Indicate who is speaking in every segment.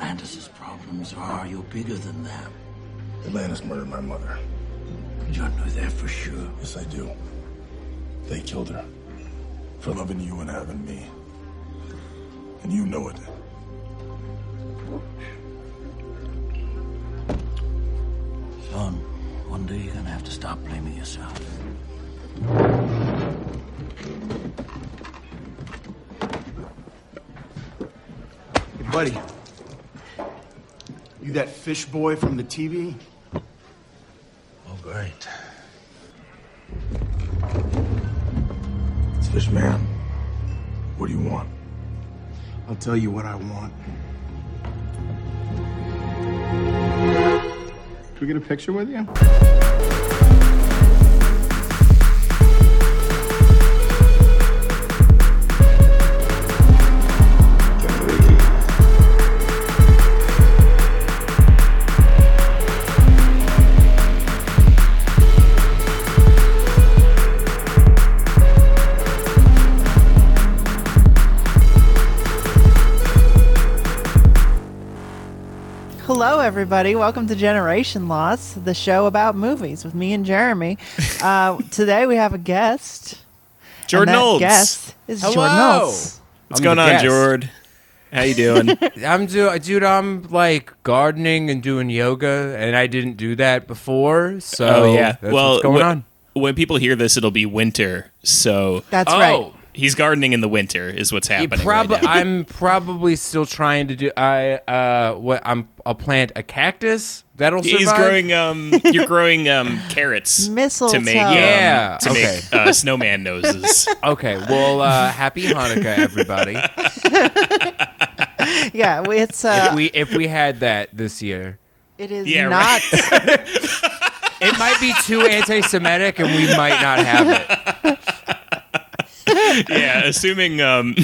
Speaker 1: Atlantis' problems are. You're bigger than them.
Speaker 2: Atlantis murdered my mother.
Speaker 1: You don't know that for sure.
Speaker 2: Yes, I do. They killed her. For loving you and having me. And you know it.
Speaker 1: Son, one day you're gonna have to stop blaming yourself.
Speaker 3: Hey, buddy. You that fish boy from the TV?
Speaker 1: Oh, great.
Speaker 2: It's Fish Man. What do you want?
Speaker 3: I'll tell you what I want. Can we get a picture with you?
Speaker 4: Everybody. Welcome to Generation Loss, the show about movies with me and Jeremy. Uh, today we have a guest.
Speaker 5: Jordan
Speaker 4: and that
Speaker 5: Olds.
Speaker 4: guest is Jordan
Speaker 6: Hello.
Speaker 4: Olds.
Speaker 5: What's
Speaker 6: I'm
Speaker 5: going on,
Speaker 6: guest.
Speaker 5: Jord? How you doing?
Speaker 6: I'm do dude. I'm like gardening and doing yoga, and I didn't do that before. So
Speaker 5: oh yeah.
Speaker 6: that's
Speaker 5: well,
Speaker 6: what's going
Speaker 5: wh-
Speaker 6: on.
Speaker 5: when people hear this, it'll be winter. So
Speaker 4: That's
Speaker 6: oh,
Speaker 4: right.
Speaker 5: he's gardening in the winter, is what's happening.
Speaker 6: prob-
Speaker 5: right.
Speaker 6: I'm probably still trying to do. I uh, what I'm. I'll plant a cactus that'll survive.
Speaker 5: He's growing. Um, you're growing um carrots
Speaker 4: Mistletoe.
Speaker 5: to make. Um,
Speaker 6: Yeah,
Speaker 5: To
Speaker 6: okay.
Speaker 5: make uh, snowman noses.
Speaker 6: Okay. Well, uh, happy Hanukkah, everybody.
Speaker 4: Yeah, we- it's
Speaker 6: if
Speaker 4: uh,
Speaker 6: we if we had that this year,
Speaker 4: it is
Speaker 5: Yeah,
Speaker 4: not.
Speaker 6: it might be too anti-Semitic, and we might not have it.
Speaker 5: yeah, assuming. Um,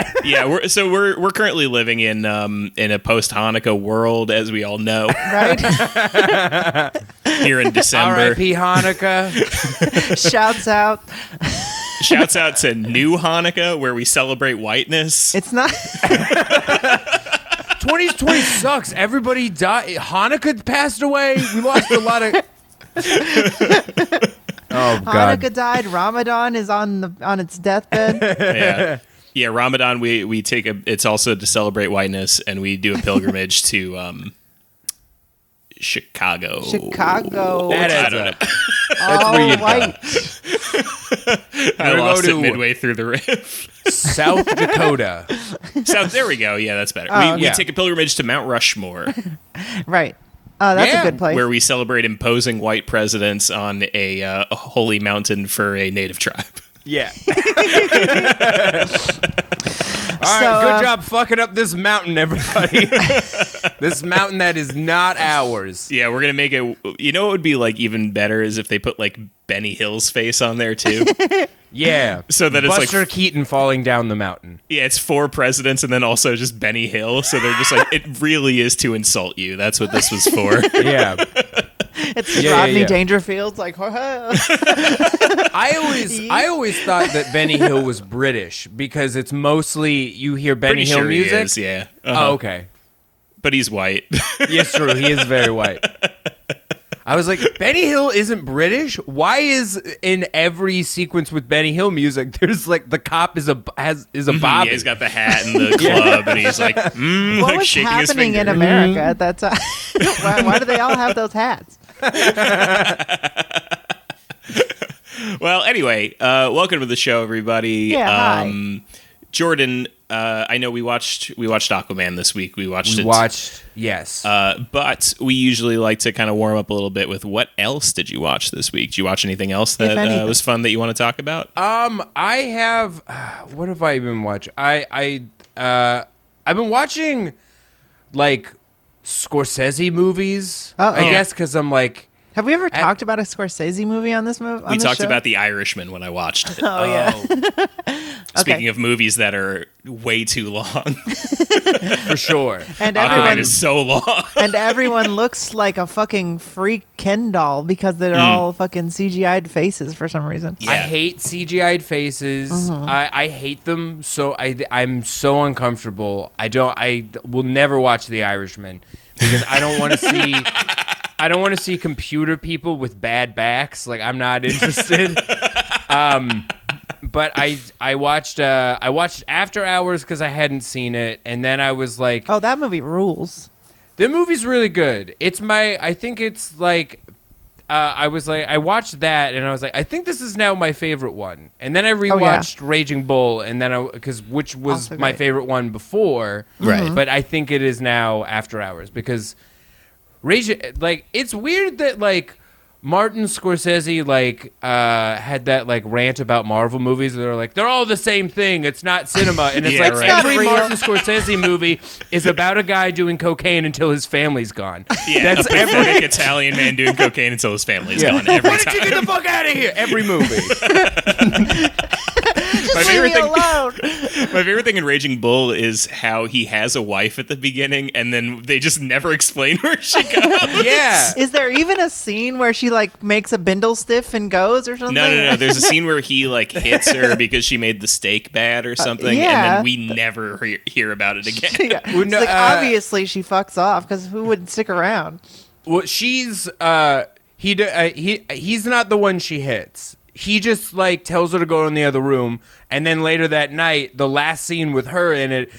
Speaker 5: yeah, we're so we're we're currently living in um in a post Hanukkah world, as we all know,
Speaker 4: right?
Speaker 5: here in December.
Speaker 6: R.I.P. Hanukkah.
Speaker 4: Shouts out.
Speaker 5: Shouts out to New Hanukkah, where we celebrate whiteness.
Speaker 4: It's not.
Speaker 6: 2020 sucks. Everybody died. Hanukkah passed away. We lost a lot of. oh God!
Speaker 4: Hanukkah died. Ramadan is on the on its deathbed.
Speaker 5: yeah. Yeah, Ramadan we we take a it's also to celebrate whiteness and we do a pilgrimage to um Chicago.
Speaker 4: Chicago.
Speaker 6: That
Speaker 5: I don't
Speaker 6: a-
Speaker 5: know.
Speaker 4: all
Speaker 6: where you
Speaker 4: white.
Speaker 5: I
Speaker 6: We're gonna
Speaker 5: lost it midway through the riff.
Speaker 6: South Dakota.
Speaker 5: so there we go. Yeah, that's better.
Speaker 4: Oh,
Speaker 5: we, we
Speaker 6: yeah.
Speaker 5: take a pilgrimage to Mount Rushmore
Speaker 4: Right. Oh, that's
Speaker 6: Yeah,
Speaker 4: a good place.
Speaker 5: where we celebrate imposing white presidents on a, uh, a holy mountain for a native tribe.
Speaker 6: Yeah. All right,
Speaker 4: So,
Speaker 6: good
Speaker 4: uh,
Speaker 6: job fucking up this mountain, everybody. this mountain that is not ours.
Speaker 5: Yeah, we're gonna make it. You know it would be like even better is if they put like Benny Hill's face on there too.
Speaker 6: Yeah.
Speaker 5: So that it's like-
Speaker 6: Buster Keaton falling down the mountain.
Speaker 5: Yeah, it's four presidents and then also just Benny Hill. So they're just like, it really is to insult you. That's what this was for.
Speaker 6: Yeah.
Speaker 4: it's
Speaker 6: yeah,
Speaker 4: Rodney
Speaker 6: yeah.
Speaker 4: Dangerfield's like,
Speaker 6: I always I always thought that Benny Hill was British because it's mostly you hear Benny
Speaker 5: Pretty
Speaker 6: Hill
Speaker 5: sure
Speaker 6: music.
Speaker 5: he is, yeah. Uh-huh.
Speaker 6: Oh, okay.
Speaker 5: But he's white.
Speaker 6: Yes, true. He is very white. I was like, Benny Hill isn't British. Why is in every sequence with Benny Hill music, there's like the cop is a has is a
Speaker 5: yeah, he's got the hat and the club, and he's like, mm,
Speaker 4: what
Speaker 5: like
Speaker 4: was
Speaker 5: shaking
Speaker 4: happening
Speaker 5: finger.
Speaker 4: in America at that time? why, why do they all have those hats?
Speaker 5: Well, anyway, uh, welcome to the show, everybody.
Speaker 4: Yeah, hi.
Speaker 5: Um, Jordan, uh, I know we watched we watched Aquaman this week. We watched
Speaker 6: we
Speaker 5: it.
Speaker 6: watched. Yes.
Speaker 5: Uh, but we usually like to kind of warm up a little bit with what else did you watch this week? Did you watch anything else that uh, was fun that you want to talk about?
Speaker 6: Um, I have. What have I been watching? I I uh, I've been watching like Scorsese movies.
Speaker 4: Uh-oh.
Speaker 6: I guess because I'm like
Speaker 4: Have we ever talked about a Scorsese movie on this movie?
Speaker 5: we talked about The Irishman when I watched it.
Speaker 4: Oh yeah. Oh.
Speaker 5: Speaking of movies that are way too long,
Speaker 6: for sure.
Speaker 4: And everyone
Speaker 5: is so long.
Speaker 4: and everyone looks like a fucking freak Ken doll because they're mm. all fucking CGI'd faces for some reason.
Speaker 6: I hate CGI'd faces. Mm-hmm. I, I hate them. So I I'm so uncomfortable. I don't. I will never watch The Irishman because I don't want to see. I don't want to see computer people with bad backs. Like I'm not interested. um, but I I watched uh I watched After Hours because I hadn't seen it, and then I was like,
Speaker 4: Oh, that movie rules.
Speaker 6: the movie's really good. It's my I think it's like uh, I was like I watched that and I was like I think this is now my favorite one. And then I rewatched Raging Bull and then I because which was
Speaker 4: Also
Speaker 6: my
Speaker 4: great.
Speaker 6: favorite one before.
Speaker 5: Right.
Speaker 6: But I think it is now After Hours because Raging like it's weird that like Martin Scorsese like uh had that like rant about Marvel movies. They're like they're all the same thing. It's not cinema, and it's
Speaker 5: Yeah,
Speaker 6: like
Speaker 5: right.
Speaker 6: every
Speaker 4: real.
Speaker 6: Martin Scorsese movie is about a guy doing cocaine until his family's gone.
Speaker 5: Yeah,
Speaker 6: That's
Speaker 5: a pathetic Italian man doing cocaine until his family's gone every
Speaker 6: Why don't you get the fuck out of here? Every movie.
Speaker 5: My favorite thing, my favorite thing in Raging Bull is how he has a wife at the beginning, and then they just never explain where she goes.
Speaker 6: yeah.
Speaker 4: Is there even a scene where she like makes a bindle stiff and goes or something?
Speaker 5: No, no, no. There's a scene where he like hits her because she made the steak bad or something, and
Speaker 4: yeah.
Speaker 5: then we never hear, hear about it again.
Speaker 4: yeah.
Speaker 6: Well,
Speaker 4: It's
Speaker 6: no,
Speaker 4: like
Speaker 6: uh,
Speaker 4: obviously she fucks off because who would stick around?
Speaker 6: Well, she's uh he d- uh, he he's not the one she hits. He just like tells her to go in the other room, and then later that night, the last scene with her in it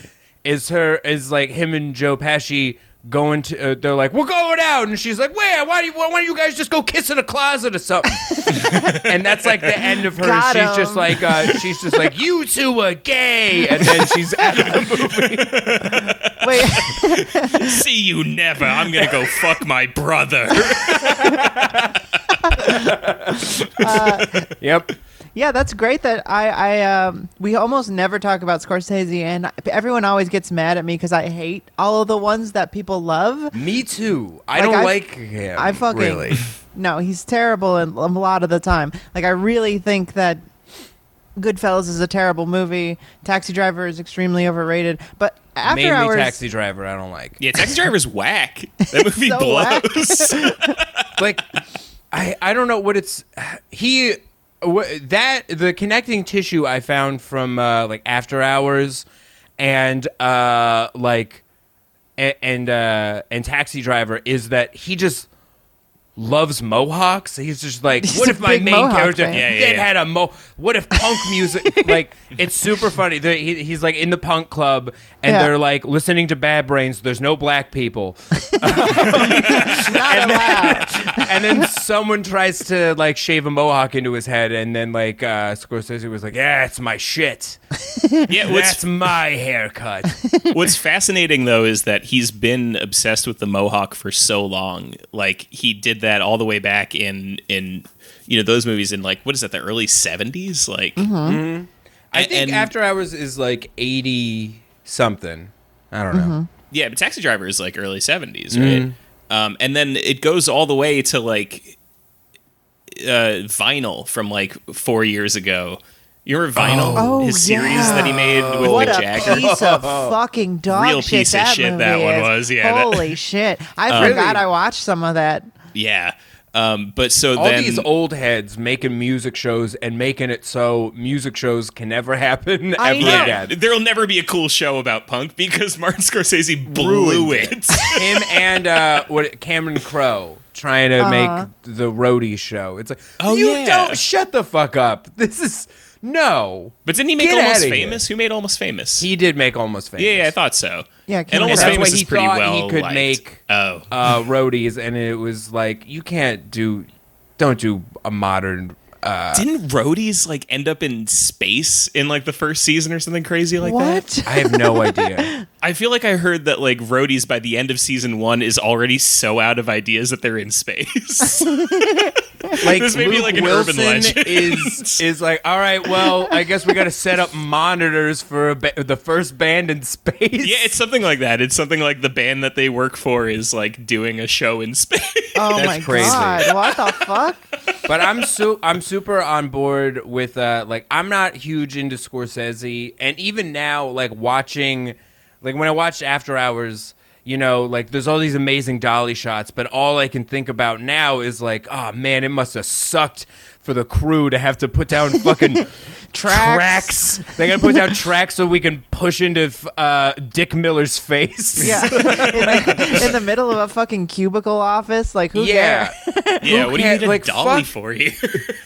Speaker 6: is her is like him and Joe Pesci going to. Uh, they're like, "We're going out," and she's like, "Wait, why do you, why don't you guys just go kiss in a closet or something?" and that's like the end of her.
Speaker 4: Got
Speaker 6: she's just like uh, she's just like, "You two are gay," and then she's out of the movie.
Speaker 4: Wait,
Speaker 5: See you never. I'm gonna go fuck my brother.
Speaker 6: Yep.
Speaker 4: yeah, that's great. That I, I, um, we almost never talk about Scorsese, and everyone always gets mad at me because I hate all of the ones that people love.
Speaker 6: Me too. I
Speaker 4: Like,
Speaker 6: don't
Speaker 4: I-
Speaker 6: like him.
Speaker 4: I fucking
Speaker 6: really.
Speaker 4: no, he's terrible in, a lot of the time. Like I really think that Goodfellas is a terrible movie. Taxi Driver is extremely overrated. But after
Speaker 6: Mainly
Speaker 4: hours,
Speaker 6: Taxi Driver. I don't like.
Speaker 5: Yeah, Taxi Driver's whack. That movie
Speaker 4: So
Speaker 5: blows.
Speaker 6: like I I don't know what it's he that the connecting tissue I found from uh, like After Hours and uh like and and, uh, and Taxi Driver is that he just loves mohawks. He's just like,
Speaker 4: He's
Speaker 6: what if my main
Speaker 4: Mohawk
Speaker 6: character.
Speaker 5: Yeah, yeah,
Speaker 6: then
Speaker 5: yeah.
Speaker 6: had a mo? What if punk music? like, it's super funny. he, he's like in the punk club, and they're like listening to Bad Brains. There's no black people,
Speaker 4: not allowed.
Speaker 6: and then someone tries to like shave a mohawk into his head, and then like uh, Scorsese was like, "Yeah, it's my shit.
Speaker 5: Yeah, what's
Speaker 6: That's my haircut."
Speaker 5: What's fascinating though is that he's been obsessed with the mohawk for so long. Like he did that all the way back in in you know those movies in like what is that the early seventies? Like mm-hmm. Mm-hmm.
Speaker 6: I think
Speaker 5: And-
Speaker 6: After Hours is like eighty something. I don't know. Mm-hmm.
Speaker 5: yeah, but Taxi Driver is like early seventies, right? Um, and then it goes all the way to like uh, Vinyl from like four years ago. You remember Vinyl?
Speaker 4: Oh, oh
Speaker 5: His series
Speaker 4: yeah.
Speaker 5: that he made with
Speaker 4: what
Speaker 5: Mick
Speaker 4: a
Speaker 5: Jagger.
Speaker 4: piece of fucking dog
Speaker 5: Real
Speaker 4: shit
Speaker 5: piece of
Speaker 4: that
Speaker 5: shit
Speaker 4: movie
Speaker 5: that one
Speaker 4: is.
Speaker 5: was, yeah, that-
Speaker 4: Holy shit! I um, forgot I watched some of that.
Speaker 5: Yeah. Um, but so
Speaker 6: All
Speaker 5: then
Speaker 6: these old heads making music shows and making it so music shows can never happen
Speaker 4: I
Speaker 6: ever
Speaker 4: know.
Speaker 6: again.
Speaker 5: There'll never be a cool show about punk because Martin Scorsese blew
Speaker 6: Ruined
Speaker 5: it.
Speaker 6: Him and uh, what Cameron Crowe trying to
Speaker 4: Uh-huh.
Speaker 6: make the roadie show. It's like,
Speaker 5: Oh,
Speaker 6: you
Speaker 5: yeah.
Speaker 6: don't shut the fuck up. This is no.
Speaker 5: but didn't he make
Speaker 6: Get
Speaker 5: Almost
Speaker 6: outta.
Speaker 5: Famous? Who made Almost Famous?
Speaker 6: He did make almost famous.
Speaker 5: yeah, yeah, I thought so.
Speaker 4: Yeah,
Speaker 5: and Almost
Speaker 6: That's
Speaker 5: Famous
Speaker 6: why
Speaker 5: is
Speaker 6: he
Speaker 5: pretty
Speaker 6: thought
Speaker 5: well
Speaker 6: he could
Speaker 5: liked.
Speaker 6: make-
Speaker 5: Oh,
Speaker 6: uh, roadies, and it was like you can't do, don't do a modern.
Speaker 5: Didn't roadies like end up in space in like the first season or something crazy like that?
Speaker 4: what?
Speaker 6: I have no idea.
Speaker 5: I feel like I heard that like roadies by the end of season one is already so out of ideas that they're in space.
Speaker 6: Like
Speaker 5: This may be like an
Speaker 6: Wilson
Speaker 5: urban legend.
Speaker 6: is is like, all right, well, I guess we got to set up monitors for a ba- the first band in space.
Speaker 5: yeah, it's something like that. It's something like the band that they work for is like doing a show in space.
Speaker 4: Oh
Speaker 6: That's
Speaker 4: my
Speaker 6: crazy.
Speaker 4: god! What the fuck?
Speaker 6: but I'm su- I'm super on board with uh like I'm not huge into Scorsese and even now like watching like when I watched After Hours you know like there's all these amazing dolly shots but all I can think about now is like oh man it must have sucked for the crew to have to put down fucking
Speaker 4: Tracks.
Speaker 6: tracks. They gotta put down tracks so we can push into uh, Dick Miller's face.
Speaker 4: Yeah, in the, in the middle of a fucking cubicle office. Like who
Speaker 6: yeah.
Speaker 4: cares?
Speaker 5: yeah, what do you
Speaker 6: cares?
Speaker 5: need a
Speaker 6: Like,
Speaker 5: dolly
Speaker 6: fuck-
Speaker 5: for you?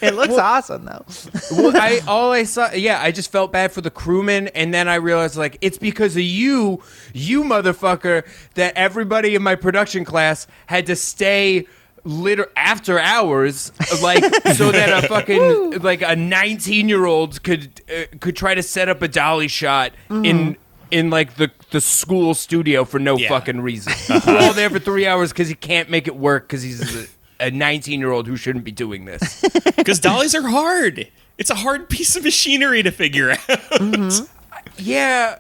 Speaker 4: It looks awesome though.
Speaker 6: well, I all I saw, yeah, I just felt bad for the crewmen, and then I realized like it's because of you, you motherfucker, that everybody in my production class had to stay liter after hours, like so that a fucking like a nineteen year old could uh, could try to set up a dolly shot in. Mm-hmm. In like the the school studio for no
Speaker 5: Yeah.
Speaker 6: fucking reason. Uh-huh. We're all there for three hours because he can't make it work because he's a 19 year old who shouldn't be doing this.
Speaker 5: Because dollies are hard. It's a hard piece of machinery to figure out. Mm-hmm.
Speaker 6: Yeah,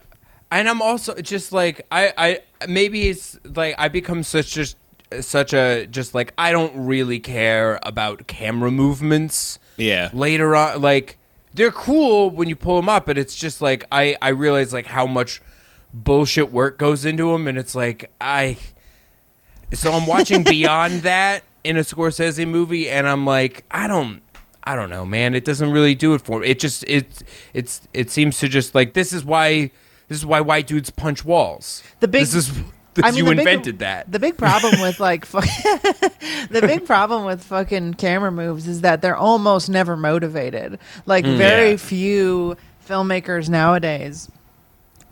Speaker 6: and I'm also just like I I maybe it's like I become such just such a just like I don't really care about camera movements.
Speaker 5: Yeah.
Speaker 6: Later on, like they're cool when you pull them up, but it's just like I I realize like how much bullshit work goes into them, and it's like I. So I'm watching beyond that in a Scorsese movie, and I'm like I don't. I don't know, man. It doesn't really do it for me. It just it it's it seems to just like this is why this is why white dudes punch walls.
Speaker 4: The big-
Speaker 6: this is this,
Speaker 4: I mean,
Speaker 6: you
Speaker 4: the big-
Speaker 6: invented that.
Speaker 4: The big problem with like the big problem with fucking camera moves is that they're almost never motivated. Like hmm. very
Speaker 5: Yeah.
Speaker 4: few filmmakers nowadays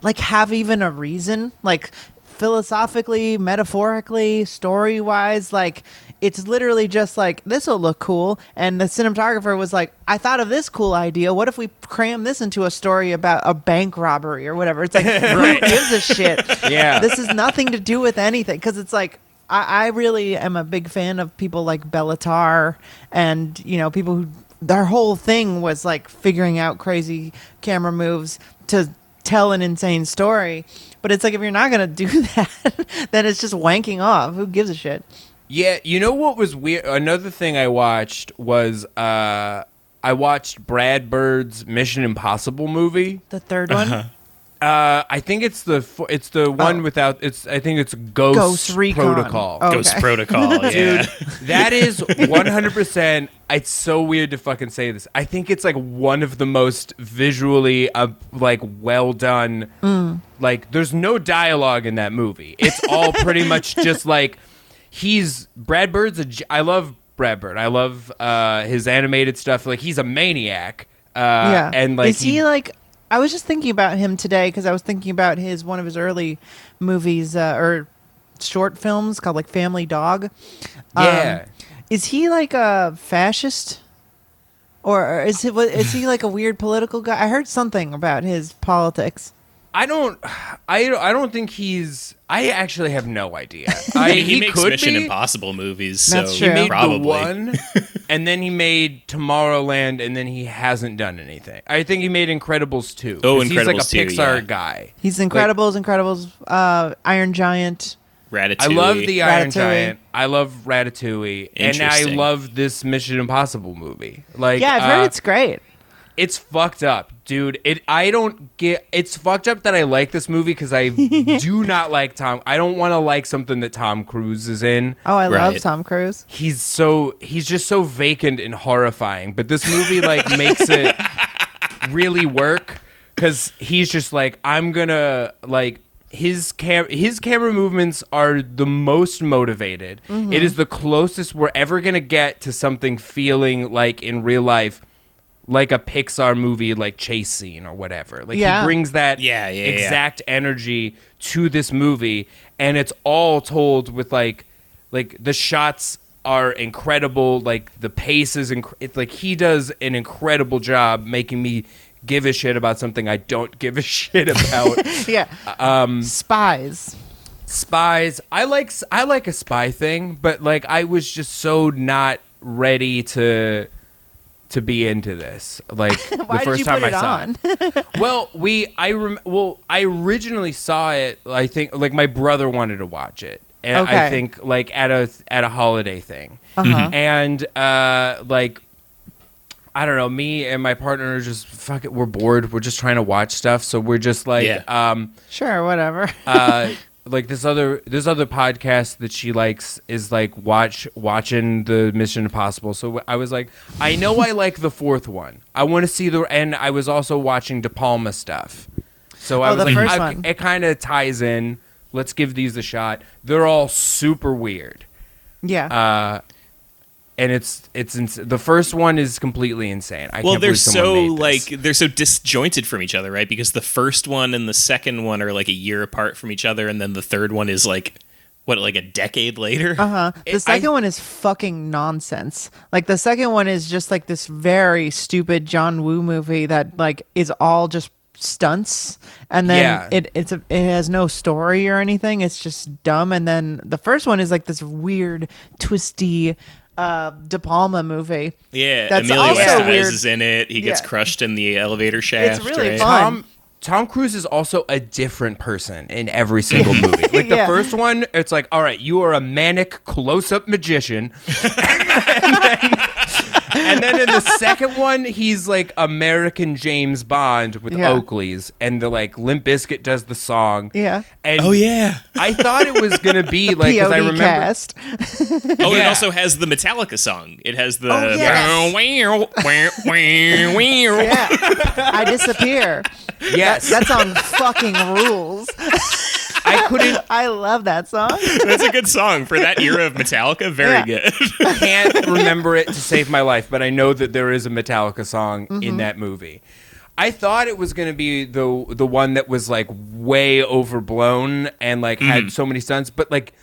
Speaker 4: like have even a reason like philosophically metaphorically story wise like it's literally just like this will look cool and the cinematographer was like i thought of this cool idea what if we cram this into a story about a bank robbery or whatever it's like who gives a shit
Speaker 6: Yeah.
Speaker 4: this has nothing to do with anything because it's like I, I really am a big fan of people like Béla Tarr and you know people who their whole thing was like figuring out crazy camera moves to tell an insane story. But it's like if you're not gonna do that, then it's just wanking off. Who gives a shit?
Speaker 6: Yeah, you know what was weird? Another thing I watched was uh I watched Brad Bird's Mission Impossible movie.
Speaker 4: The third one,
Speaker 6: Uh, I think it's the f- it's the one
Speaker 4: Oh.
Speaker 6: without it's I think it's Ghost,
Speaker 4: Ghost Recon.
Speaker 6: Protocol.
Speaker 4: Oh.
Speaker 5: Ghost Protocol, yeah.
Speaker 6: Dude, that is 100%. It's so weird to fucking say this. I think it's like one of the most visually, uh, like, well done.
Speaker 4: Mm.
Speaker 6: Like, there's no dialogue in that movie. It's all pretty much just like he's Brad Bird's a. I love Brad Bird. I love uh, his animated stuff. Like, he's a maniac. Uh,
Speaker 4: yeah.
Speaker 6: And like,
Speaker 4: is he, like? I was just thinking about him today because I was thinking about his one of his early movies uh, or short films called like Family Dog. Um,
Speaker 6: yeah.
Speaker 4: Is he like a fascist? Or is he is he like a weird political guy? I heard something about his politics.
Speaker 6: I don't. I, I don't think he's. I actually have no idea. I,
Speaker 5: he,
Speaker 6: he,
Speaker 5: makes
Speaker 6: could
Speaker 5: Mission
Speaker 6: be.
Speaker 5: Impossible movies, so
Speaker 4: That's
Speaker 6: He made
Speaker 5: probably.
Speaker 6: the one, and then he made Tomorrowland, and then he hasn't done anything. I think he made Incredibles two.
Speaker 5: Oh,
Speaker 6: 'cause he's like a
Speaker 5: Incredibles 2,
Speaker 6: Pixar
Speaker 5: yeah.
Speaker 6: guy.
Speaker 4: He's Incredibles, Incredibles, uh, Iron Giant.
Speaker 5: Ratatouille.
Speaker 6: I love the Iron Giant. I love Ratatouille, and I love this Mission Impossible movie. Like,
Speaker 4: Yeah, I've heard
Speaker 6: uh,
Speaker 4: it's great.
Speaker 6: It's fucked up, dude. It I don't get. It's fucked up that I like this movie because I do not like Tom. I don't want to like something that Tom Cruise is in.
Speaker 4: Oh, I love Tom Cruise.
Speaker 6: he's so he's just so vacant and horrifying but this movie like makes it really work because he's just like i'm gonna like his cam his camera movements are the most motivated It mm-hmm. is the closest we're ever gonna get to something feeling like in real life like a pixar movie like chase scene or whatever like
Speaker 4: Yeah.
Speaker 6: he brings that
Speaker 5: Yeah, yeah, yeah.
Speaker 6: exact energy to this movie and it's all told with like like the shots are incredible. Like the pace is inc- it's like he does an incredible job making me give a shit about something I don't give a shit about.
Speaker 4: yeah. Um, Spies.
Speaker 6: spies. I like I like a spy thing, but like I was just so not ready to to be into this. Like the first
Speaker 4: did you
Speaker 6: time
Speaker 4: put it
Speaker 6: I saw
Speaker 4: on?
Speaker 6: it. Well, we I rem- well I originally saw it. I think like my brother wanted to watch it. And I think like at a at a holiday thing.
Speaker 4: Uh-huh.
Speaker 6: And uh like I don't know, me and my partner are just fuck it, we're bored. We're just trying to watch stuff, so we're just like
Speaker 5: Yeah.
Speaker 6: um
Speaker 4: Sure, whatever.
Speaker 6: uh like this other this other podcast that she likes is like watch watching the Mission Impossible. So I was like, I know I like the fourth one. I want to see the and I was also watching De Palma stuff. So I
Speaker 4: Oh,
Speaker 6: was like, I- it kind of ties in. Let's give these a shot. They're all super weird.
Speaker 4: yeah.
Speaker 6: Uh and it's it's ins- the first one is completely insane. I
Speaker 5: well
Speaker 6: can't
Speaker 5: they're
Speaker 6: believe
Speaker 5: so
Speaker 6: made
Speaker 5: like they're so disjointed from each other right because the first one and the second one are like a year apart from each other and then the third one is like what like a decade later
Speaker 4: Uh huh. The
Speaker 6: It-
Speaker 4: second
Speaker 6: I-
Speaker 4: one is fucking nonsense. Like the second one is just like this very stupid John Woo movie that like is all just stunts, and then
Speaker 6: Yeah.
Speaker 4: it it's a, it has no story or anything. It's just dumb. And then the first one is like this weird, twisty uh De Palma movie.
Speaker 5: yeah
Speaker 4: That's
Speaker 5: Emilio
Speaker 4: also
Speaker 5: Estevez
Speaker 4: weird.
Speaker 5: is in it he gets
Speaker 4: Yeah.
Speaker 5: crushed in the elevator shaft It's
Speaker 4: really
Speaker 5: right?
Speaker 4: fun.
Speaker 6: Tom Tom Cruise is also a different person in every single movie. Like the
Speaker 4: Yeah.
Speaker 6: first one, it's like, all right, you are a manic close-up magician. and, then, and then in the second one, he's like American James Bond with
Speaker 4: Yeah.
Speaker 6: Oakley's, and the like Limp Bizkit does the song.
Speaker 4: Yeah.
Speaker 6: And
Speaker 5: oh yeah
Speaker 6: I thought it was gonna be like because I remember
Speaker 4: cast.
Speaker 5: oh it also has the metallica song it has the
Speaker 4: Oh, yes. Yeah. I disappear.
Speaker 6: yes,
Speaker 4: That song fucking rules.
Speaker 6: I couldn't
Speaker 4: I love that song.
Speaker 5: that's a good song for that era of metallica very
Speaker 4: Yeah.
Speaker 5: good
Speaker 6: can't remember it to save my life, but I know that there is a Metallica song
Speaker 4: Mm-hmm.
Speaker 6: in that movie. I thought it was going to be the the one that was like way overblown and like had so many stunts, but like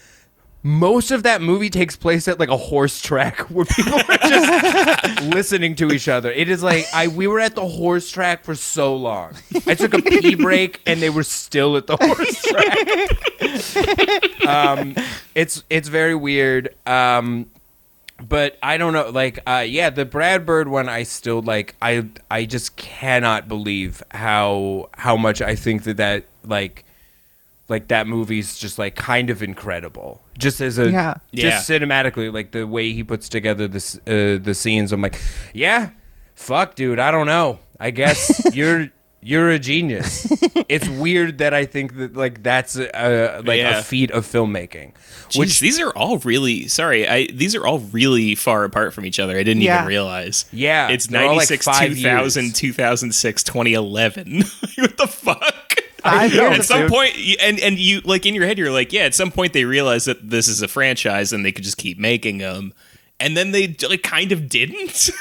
Speaker 6: most of that movie takes place at like a horse track where people are just listening to each other. It is like I we were at the horse track for so long. I took a pee break and they were still at the horse track. um, it's it's very weird. Um, but I don't know. Like, uh, yeah, the Brad Bird one, I still like. I I just cannot believe how how much I think that that like like that movie's just like kind of incredible. Just as a
Speaker 4: Yeah.
Speaker 6: just cinematically, like the way he puts together this uh, the scenes. I'm like, yeah, fuck, dude. I don't know. I guess you're. You're a genius. it's weird that I think that like that's a, like
Speaker 5: Yeah.
Speaker 6: a feat of filmmaking.
Speaker 5: Which these are all really sorry. I these are all really far apart from each other. I didn't
Speaker 4: Yeah.
Speaker 5: even realize.
Speaker 6: Yeah,
Speaker 5: it's
Speaker 6: they're all, like,
Speaker 5: 96,
Speaker 6: five
Speaker 5: 2000,
Speaker 6: years.
Speaker 5: 2006, 2011. what the fuck?
Speaker 4: Five
Speaker 6: know,
Speaker 4: years.
Speaker 5: At some
Speaker 6: dude.
Speaker 5: and and you like in your head, you're like, yeah. At some point, they realized that this is a franchise and they could just keep making them, and then they like kind of didn't.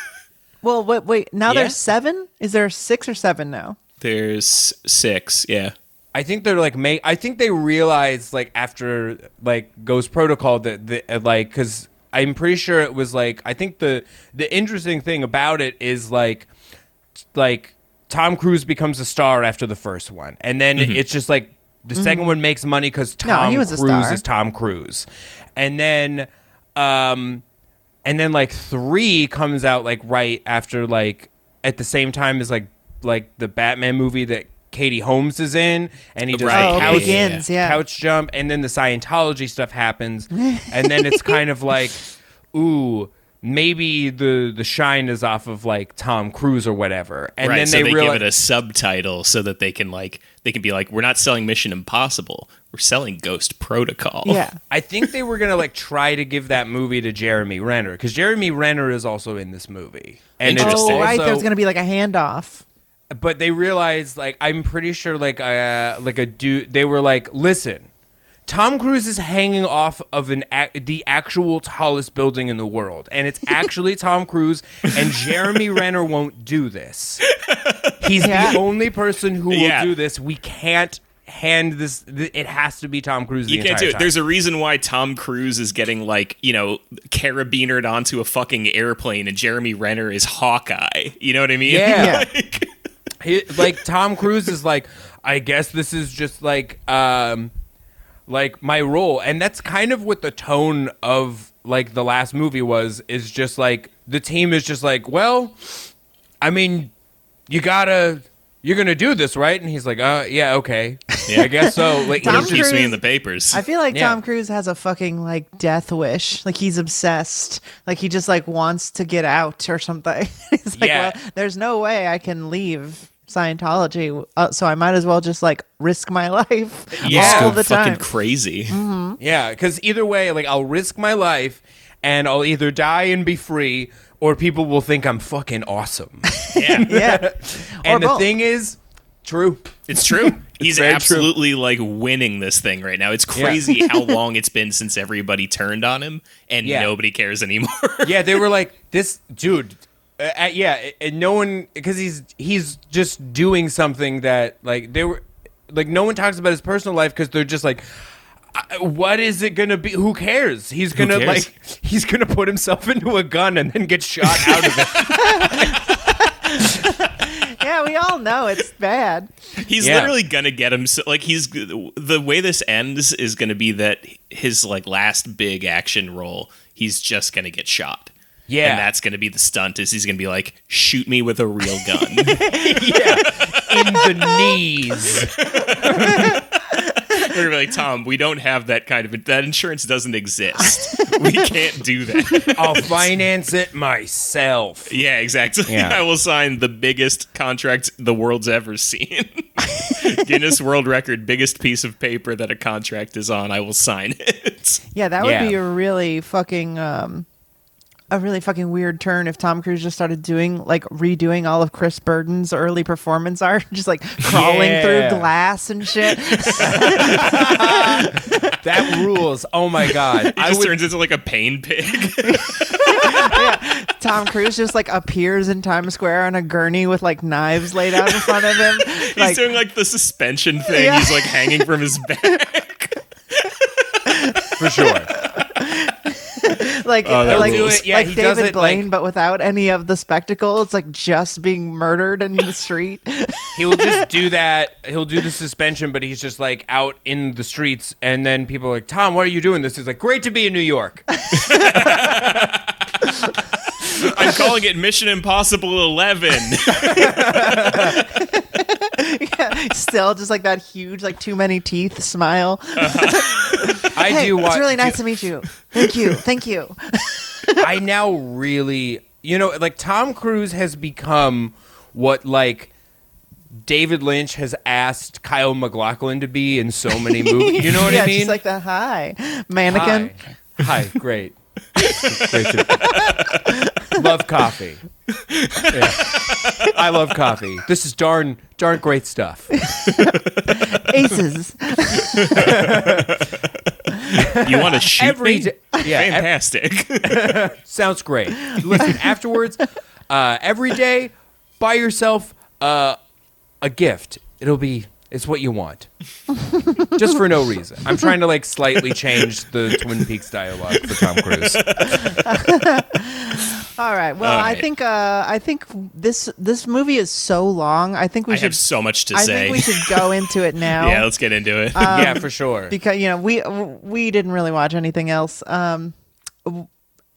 Speaker 4: Well, wait, wait. Now
Speaker 5: Yeah.
Speaker 4: there's seven. Is there six or seven now?
Speaker 5: There's six, yeah.
Speaker 6: I think they're like make. I think they realized like after like Ghost Protocol that the uh, like because I'm pretty sure it was like I think the the interesting thing about it is like like Tom Cruise becomes a star after the first one, and then it's just like the second one makes money because
Speaker 4: Mm-hmm. No,
Speaker 6: Tom
Speaker 4: he was a
Speaker 6: Cruise
Speaker 4: star.
Speaker 6: is Tom Cruise, and then um and then like three comes out like right after like at the same time as like like the Batman movie that Katie Holmes is in, and he does
Speaker 5: Right.
Speaker 6: like
Speaker 4: Oh,
Speaker 6: couch,
Speaker 4: begins. Yeah.
Speaker 6: couch jump, and then the Scientology stuff happens, and then it's kind of like, ooh, maybe the the shine is off of like Tom Cruise or whatever, and
Speaker 5: right.
Speaker 6: then
Speaker 5: so
Speaker 6: they,
Speaker 5: they,
Speaker 6: realize
Speaker 5: give it a subtitle so that they can like they can be like, we're not selling Mission Impossible, we're selling Ghost Protocol.
Speaker 4: Yeah.
Speaker 6: I think they were gonna like try to give that movie to Jeremy Renner because Jeremy Renner is also in this movie, and it's
Speaker 5: Interesting.
Speaker 4: Oh, right.
Speaker 6: also-
Speaker 4: There gonna be like a handoff.
Speaker 6: but they realized like I'm pretty sure like uh like a dude they were like listen Tom Cruise is hanging off of an ac- the actual tallest building in the world and it's actually Tom Cruise and Jeremy Renner won't do this. He's
Speaker 4: Yeah.
Speaker 6: the only person who will
Speaker 5: Yeah.
Speaker 6: do this. We can't hand this. th- It has to be Tom Cruise. The
Speaker 5: You can't do it.
Speaker 6: time.
Speaker 5: There's a reason why Tom Cruise is getting like you know carabinered onto a fucking airplane, and Jeremy Renner is Hawkeye. You know what I mean?
Speaker 6: Yeah.
Speaker 5: Like-
Speaker 6: He- like Tom Cruise is like, I guess this is just like um like my role. And that's kind of what the tone of like the last movie was, is just like the team is just like, Well, I mean, you gotta you're gonna do this, right? And he's like, uh yeah, okay.
Speaker 5: Yeah.
Speaker 6: I guess so. Like
Speaker 4: Tom
Speaker 5: Whatever
Speaker 6: he's
Speaker 5: keeps
Speaker 6: just,
Speaker 5: me in the papers.
Speaker 4: I feel like
Speaker 6: Yeah.
Speaker 4: Tom Cruise has a fucking like death wish. Like he's obsessed. Like he just like wants to get out or something. he's like,
Speaker 6: Yeah.
Speaker 4: well, there's no way I can leave Scientology, uh, so I might as well just like risk my life
Speaker 6: Yeah.
Speaker 4: all
Speaker 5: Go
Speaker 4: the
Speaker 5: fucking
Speaker 4: time.
Speaker 5: crazy.
Speaker 6: Yeah, because either way, like I'll risk my life and I'll either die and be free, or people will think I'm fucking awesome.
Speaker 5: Yeah,
Speaker 4: yeah, Or
Speaker 6: and the
Speaker 4: both.
Speaker 6: thing is, true.
Speaker 5: it's true. He's
Speaker 6: very true.
Speaker 5: absolutely like winning this thing right now. It's crazy how long it's been since everybody turned on him, and
Speaker 6: Yeah.
Speaker 5: nobody cares anymore.
Speaker 6: Yeah, they were like, this dude. Uh, uh, yeah, and no one because he's he's just doing something that like they were like no one talks about his personal life because they're just like. "Uh, What is it gonna be? Who cares? He's gonna
Speaker 5: cares?
Speaker 6: like he's gonna put himself into a gun and then get shot out of it.
Speaker 4: yeah, we all know it's bad.
Speaker 5: He's
Speaker 6: Yeah.
Speaker 5: literally gonna get him. So, like he's the way this ends is gonna be that his like last big action role. He's just gonna get shot.
Speaker 6: Yeah.
Speaker 5: and that's gonna be the stunt. Is he's gonna be like, shoot me with a real gun?
Speaker 6: yeah, in the knees.
Speaker 5: They're gonna be like, Tom, we don't have that kind of that insurance doesn't exist. we can't do that.
Speaker 6: I'll finance it myself.
Speaker 5: Yeah, exactly.
Speaker 6: Yeah.
Speaker 5: I will sign the biggest contract the world's ever seen. Guinness World Record, biggest piece of paper that a contract is on. I will sign it.
Speaker 4: Yeah, that would
Speaker 6: Yeah.
Speaker 4: be a really fucking um a really fucking weird turn if Tom Cruise just started doing like redoing all of Chris Burden's early performance art, just like crawling
Speaker 6: Yeah.
Speaker 4: through glass and shit.
Speaker 6: That rules. Oh my god.
Speaker 5: He just
Speaker 6: would
Speaker 5: turns into like a pain pig.
Speaker 4: Tom Cruise just like appears in Times Square on a gurney with like knives laid out in front of him.
Speaker 5: He's
Speaker 4: like,
Speaker 5: doing like the suspension thing.
Speaker 4: Yeah.
Speaker 5: He's like hanging from his back.
Speaker 6: for sure.
Speaker 4: Like oh,
Speaker 5: that
Speaker 4: like,
Speaker 5: rules.
Speaker 6: Yeah,
Speaker 4: like
Speaker 6: he does
Speaker 4: David
Speaker 6: it, like-
Speaker 4: Blaine, but without any of the spectacle. It's like just being murdered in the street.
Speaker 6: He will just do that. He'll do the suspension, but he's just like out in the streets, and then people are like, "Tom, why are you doing this?" He's like, "Great to be in New York."
Speaker 5: I'm calling it Mission Impossible 11.
Speaker 4: Still, just like that huge, like too many teeth smile.
Speaker 6: I
Speaker 4: Hey,
Speaker 6: do
Speaker 4: it's really nice to meet you. Thank you, thank you.
Speaker 6: I now really, you know, like Tom Cruise has become what like David Lynch has asked Kyle MacLachlan to be in so many movies. You know what
Speaker 4: yeah,
Speaker 6: I mean?
Speaker 4: just like the hi mannequin.
Speaker 6: Hi. Hi, great. Great to- love coffee. Yeah. I love coffee. This is darn darn great stuff.
Speaker 4: Aces.
Speaker 5: You want to shoot
Speaker 6: Every
Speaker 5: me?
Speaker 6: day, yeah, ev-
Speaker 5: Fantastic.
Speaker 6: sounds great. Listen, afterwards, uh, every day, buy yourself uh, a gift. It'll be it's what you want, just for no reason. I'm trying to like slightly change the Twin Peaks dialogue for Tom Cruise.
Speaker 4: All right. Well,
Speaker 5: All
Speaker 4: I think uh, I think this this movie is so long. I think we
Speaker 5: I
Speaker 4: should.
Speaker 5: have so much to say.
Speaker 4: I
Speaker 5: say.
Speaker 4: think we should go into it now.
Speaker 5: yeah, let's get into it.
Speaker 6: yeah, for sure.
Speaker 4: because you know we we didn't really watch anything else. Um,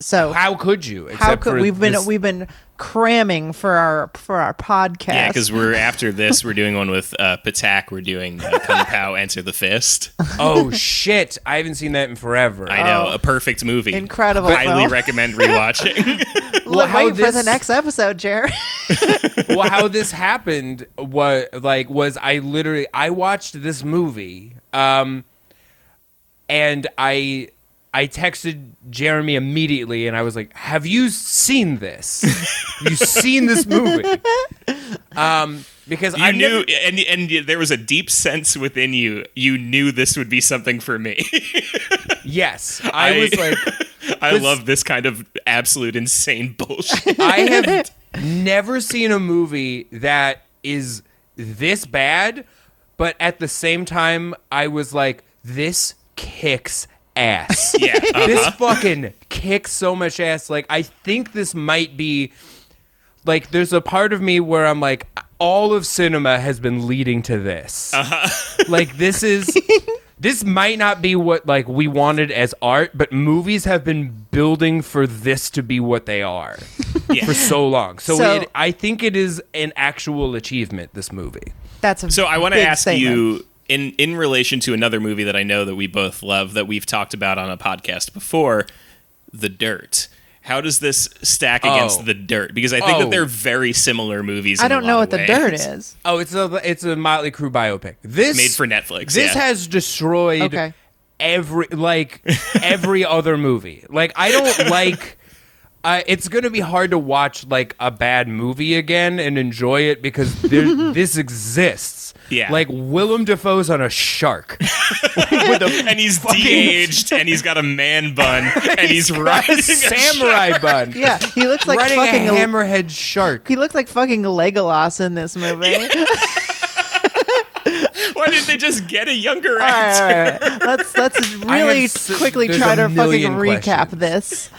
Speaker 4: so
Speaker 6: How could you?
Speaker 4: how could we've been
Speaker 6: this-
Speaker 4: we've been cramming for our for our podcast.
Speaker 5: yeah, because we're after this, we're doing one with uh, Patak. We're doing uh, Kung Pow Enter the Fist.
Speaker 6: Oh shit! I haven't seen that in forever.
Speaker 5: I know,
Speaker 4: Oh.
Speaker 5: a perfect movie.
Speaker 4: Incredible
Speaker 5: Highly
Speaker 4: film.
Speaker 5: recommend rewatching.
Speaker 4: Look,
Speaker 6: how
Speaker 4: wait for the next episode, Jared.
Speaker 6: well, how this happened was like was I literally I watched this movie, um, and I I texted Jeremy immediately, and I was like, "Have you seen this? Have you seen this movie?" Um, because
Speaker 5: you
Speaker 6: I
Speaker 5: knew, and and there was a deep sense within you. You knew this would be something for me.
Speaker 6: yes, I, was like.
Speaker 5: I love this kind of absolute insane bullshit.
Speaker 6: I have never seen a movie that is this bad, but at the same time, I was like, this kicks ass.
Speaker 5: Yeah, uh-huh.
Speaker 6: this fucking kicks so much ass. Like, I think this might be like there's a part of me where I'm like, all of cinema has been leading to this.
Speaker 5: Uh-huh.
Speaker 6: like this is this might not be what like we wanted as art, but movies have been building for this to be what they are
Speaker 5: Yeah.
Speaker 6: for so long. So,
Speaker 4: So-
Speaker 6: it, I think it is an actual achievement. This movie.
Speaker 4: That's a
Speaker 5: So I want to ask
Speaker 4: statement.
Speaker 5: you in in relation to another movie that I know that we both love that we've talked about on a podcast before, The Dirt. How does this stack against
Speaker 6: Oh.
Speaker 5: The Dirt? Because I think that
Speaker 6: Oh.
Speaker 5: they're very similar movies.
Speaker 4: I
Speaker 5: in a
Speaker 4: don't know what
Speaker 5: of
Speaker 4: the dirt is.
Speaker 6: Oh, it's a it's a Motley Crue biopic. This
Speaker 5: Made for Netflix.
Speaker 6: This
Speaker 5: yeah.
Speaker 6: has destroyed
Speaker 4: Okay.
Speaker 6: every like every other movie. Like I don't like. Uh, it's gonna be hard to watch like a bad movie again and enjoy it because this exists.
Speaker 5: Yeah.
Speaker 6: like Willem Dafoe's on a shark.
Speaker 5: and he's de-aged and he's got a man bun and he's riding a
Speaker 6: samurai bun.
Speaker 4: Yeah, he looks like
Speaker 6: riding
Speaker 4: fucking
Speaker 6: a hammerhead shark.
Speaker 4: He looks like fucking Legolas in this movie.
Speaker 5: Why didn't they just get a younger
Speaker 4: all right,
Speaker 5: actor?
Speaker 4: all right, all right. Let's let's
Speaker 6: I have
Speaker 4: really
Speaker 6: s-
Speaker 4: quickly
Speaker 6: there's
Speaker 4: try
Speaker 6: a
Speaker 4: to fucking
Speaker 6: million
Speaker 4: recap this.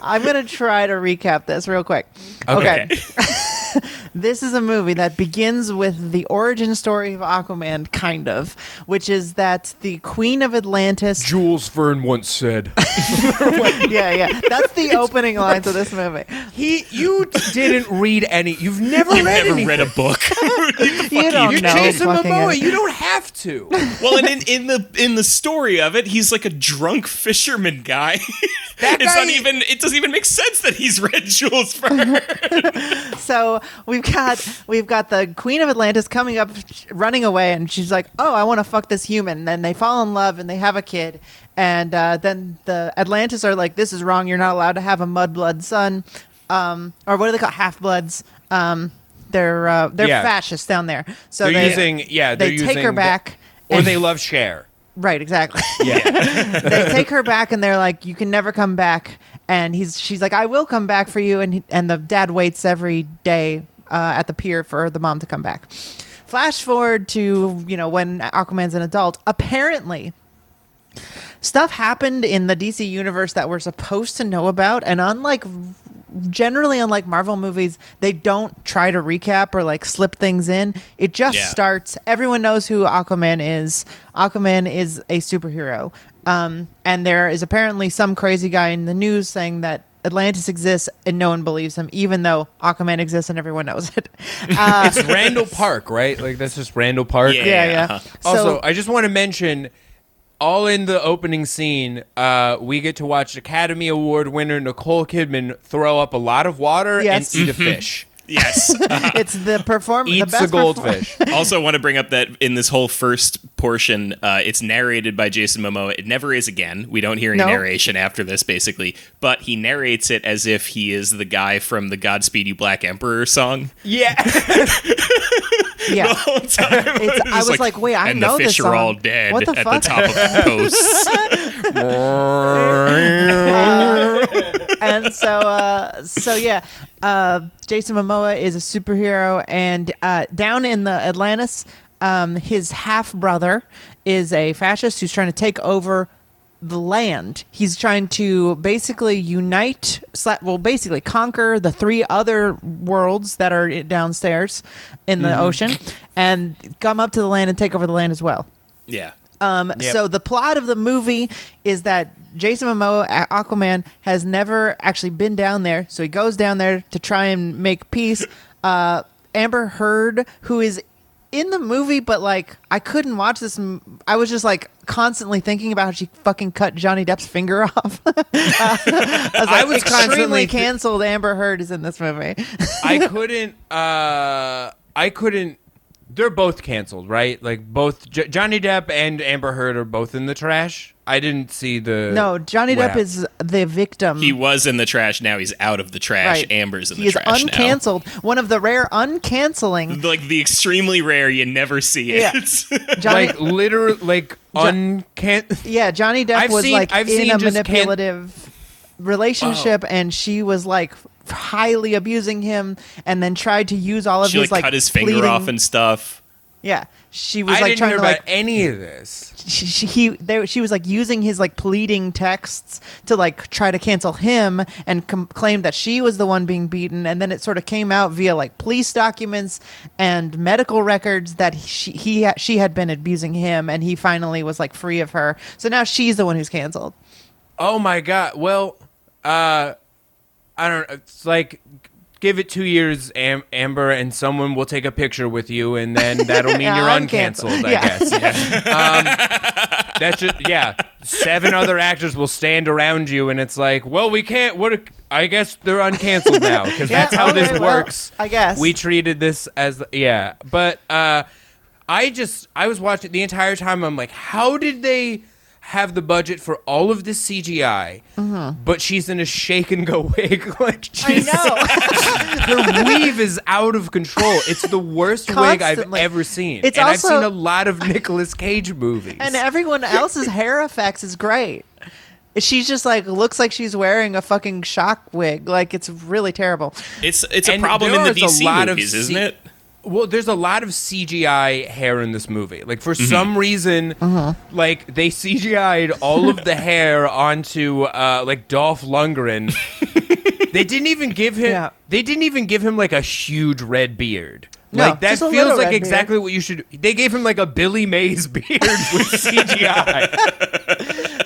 Speaker 4: I'm gonna try to recap this real quick.
Speaker 6: Okay.
Speaker 4: okay. This is a movie that begins with the origin story of Aquaman, kind of, which is that the Queen of Atlantis.
Speaker 6: Jules Verne once said,
Speaker 4: yeah, yeah. That's the opening lines of this movie.
Speaker 6: "He, you didn't read any. You've never
Speaker 5: You've
Speaker 6: read
Speaker 5: never
Speaker 6: anything.
Speaker 5: read a book.
Speaker 4: You don't
Speaker 6: You're
Speaker 4: know
Speaker 6: Jason
Speaker 4: fucking
Speaker 6: Momoa.
Speaker 4: it.
Speaker 6: You don't have to.
Speaker 5: well, and in, in the in the story of it, he's like a drunk fisherman guy.
Speaker 6: That
Speaker 5: it's
Speaker 6: guy-
Speaker 5: not even. It doesn't even make sense that he's read Jules Verne.
Speaker 4: So we've got we've got the Queen of Atlantis coming up, running away, and she's like, "Oh, I want to fuck this human." And then they fall in love and they have a kid, and uh, then the Atlantis are like, "This is wrong. You're not allowed to have a mudblood son, um, or what do they call half bloods?" Um, they're uh, they're
Speaker 6: Yeah.
Speaker 4: fascists down there. So
Speaker 6: They're
Speaker 4: they,
Speaker 6: using yeah. They're
Speaker 4: they take her
Speaker 6: the-
Speaker 4: back,
Speaker 6: or
Speaker 4: and-
Speaker 6: they love share.
Speaker 4: right? Exactly.
Speaker 6: Yeah.
Speaker 4: they take her back and they're like, "You can never come back." And he's she's like, "I will come back for you." And he, and the dad waits every day uh, at the pier for the mom to come back. Flash forward to you know when Aquaman's an adult. Apparently, stuff happened in the DC universe that we're supposed to know about, and unlike generally unlike Marvel movies, they don't try to recap or like slip things in. It just
Speaker 5: Yeah.
Speaker 4: starts. Everyone knows who Aquaman is. Aquaman is a superhero. Um, and there is apparently some crazy guy in the news saying that Atlantis exists and no one believes him, even though Aquaman exists and everyone knows it. Uh,
Speaker 6: it's Randall Park, right? Like that's just Randall Park.
Speaker 5: Yeah.
Speaker 4: yeah, yeah.
Speaker 5: uh-huh.
Speaker 6: Also,
Speaker 4: So-
Speaker 6: I just want to mention, all in the opening scene, uh, we get to watch Academy Award winner Nicole Kidman throw up a lot of water
Speaker 4: Yes.
Speaker 6: and eat a fish.
Speaker 5: Yes.
Speaker 4: it's the perform. the
Speaker 6: Eats
Speaker 4: best
Speaker 6: a
Speaker 4: perform-
Speaker 6: goldfish.
Speaker 5: also, want to bring up that in this whole first portion, uh, it's narrated by Jason Momoa. It never is again. We don't hear any
Speaker 4: No.
Speaker 5: narration after this, basically. But he narrates it as if he is the guy from the "Godspeed You Black Emperor" song.
Speaker 6: yeah.
Speaker 4: yeah.
Speaker 5: whole time.
Speaker 4: It's- I was like, wait, I
Speaker 5: and
Speaker 4: know
Speaker 5: the
Speaker 4: this
Speaker 5: fish are
Speaker 4: song.
Speaker 5: all dead
Speaker 4: What the
Speaker 5: at
Speaker 4: fuck?
Speaker 5: the top of the posts.
Speaker 4: And so uh so yeah uh jason momoa is a superhero and uh down in the atlantis um his half brother is a fascist who's trying to take over the land he's trying to basically unite sla- well basically conquer the three other worlds that are downstairs in the ocean and come up to the land and take over the land as well
Speaker 5: yeah.
Speaker 4: um,
Speaker 6: Yep.
Speaker 4: So the plot of the movie is that Jason Momoa, Aquaman, has never actually been down there, so he goes down there to try and make peace. Uh, Amber Heard, who is in the movie, but like I couldn't watch this. m- I was just like constantly thinking about how she fucking cut Johnny Depp's finger off. Uh, I was, like,
Speaker 6: I was
Speaker 4: extremely
Speaker 6: constantly
Speaker 4: canceled. Amber Heard is in this movie.
Speaker 6: I couldn't. Uh, I couldn't. They're both canceled, right? Like both J- Johnny Depp and Amber Heard are both in the trash. I didn't see the.
Speaker 4: no, Johnny Depp
Speaker 6: happened.
Speaker 4: is the victim.
Speaker 5: He was in the trash. Now he's out of the trash.
Speaker 4: Right.
Speaker 5: Amber's in
Speaker 4: he
Speaker 5: the
Speaker 4: is
Speaker 5: trash now.
Speaker 4: uncanceled. One of the rare uncanceling
Speaker 5: Like the extremely rare, you never see
Speaker 4: Yeah.
Speaker 5: it.
Speaker 4: Johnny.
Speaker 6: like literally like uncan.
Speaker 4: yeah, Johnny Depp
Speaker 6: I've
Speaker 4: was
Speaker 6: seen-
Speaker 4: like
Speaker 6: I've
Speaker 4: in
Speaker 6: seen
Speaker 4: a
Speaker 6: just can-
Speaker 4: manipulative relationship, and she was like highly abusing him, and then tried to use all of
Speaker 5: she
Speaker 4: his
Speaker 5: like
Speaker 4: like
Speaker 5: cut his finger off and stuff.
Speaker 4: Yeah, she was
Speaker 6: I
Speaker 4: like
Speaker 6: didn't
Speaker 4: trying
Speaker 6: hear
Speaker 4: to
Speaker 6: about
Speaker 4: like
Speaker 6: any of this.
Speaker 4: she, she he they, she was like using his like pleading texts to like try to cancel him and com- claim that she was the one being beaten and then it sort of came out via like police documents and medical records that she he ha- she had been abusing him and he finally was like free of her so now she's the one who's canceled
Speaker 6: Oh my god. Well, uh, I don't. It's like give it two years, Am- Amber, and someone will take a picture with you, and then that'll mean
Speaker 4: Yeah,
Speaker 6: you're uncanceled.
Speaker 4: canceled.
Speaker 6: I
Speaker 4: Yeah.
Speaker 6: guess. um, that's just yeah. Seven other actors will stand around you, and it's like, well, we can't. What? I guess they're uncanceled now because
Speaker 4: Yeah,
Speaker 6: that's how
Speaker 4: okay,
Speaker 6: this
Speaker 4: well,
Speaker 6: works.
Speaker 4: I guess.
Speaker 6: we treated this as yeah, but uh, I just I was watching the entire time. I'm like, how did they? Have the budget for all of this CGI, mm-hmm. but she's in a shake and go wig. like
Speaker 4: I
Speaker 6: she's,
Speaker 4: know
Speaker 6: her weave is out of control. It's the worst wig I've ever seen.
Speaker 4: It's
Speaker 6: and
Speaker 4: also-
Speaker 6: I've seen a lot of Nicolas Cage movies.
Speaker 4: and everyone else's hair effects is great she's just like looks like she's wearing a fucking shock wig like it's really terrible
Speaker 5: It's it's a
Speaker 6: And
Speaker 5: problem in the
Speaker 6: is a
Speaker 5: DC
Speaker 6: lot of
Speaker 5: movies, isn't
Speaker 6: C-
Speaker 5: it?
Speaker 6: Well, there's a lot of CGI hair in this movie. Like for
Speaker 5: Mm-hmm.
Speaker 6: some reason,
Speaker 4: Uh-huh.
Speaker 6: like they CGI'd all of the hair onto uh, like Dolph Lundgren. they didn't even give him.
Speaker 4: Yeah.
Speaker 6: They didn't even give him like a huge red beard.
Speaker 4: No,
Speaker 6: like that feels like
Speaker 4: red beard.
Speaker 6: exactly what you should. They gave him like a Billy Mays beard with CGI.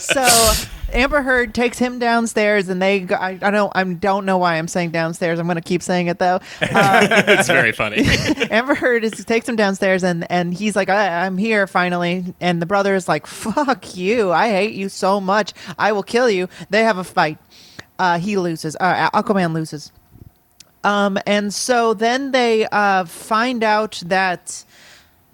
Speaker 4: so Amber Heard takes him downstairs, and they. Go, I, I don't. I don't know why I'm saying downstairs. I'm going to keep saying it though.
Speaker 5: it's very funny.
Speaker 4: Amber Heard is, takes him downstairs, and and he's like, I, "I'm here finally." And the brother is like, "Fuck you! I hate you so much. I will kill you." They have a fight. Uh, he loses. Uh, Aquaman loses. Um, and so then they uh, find out that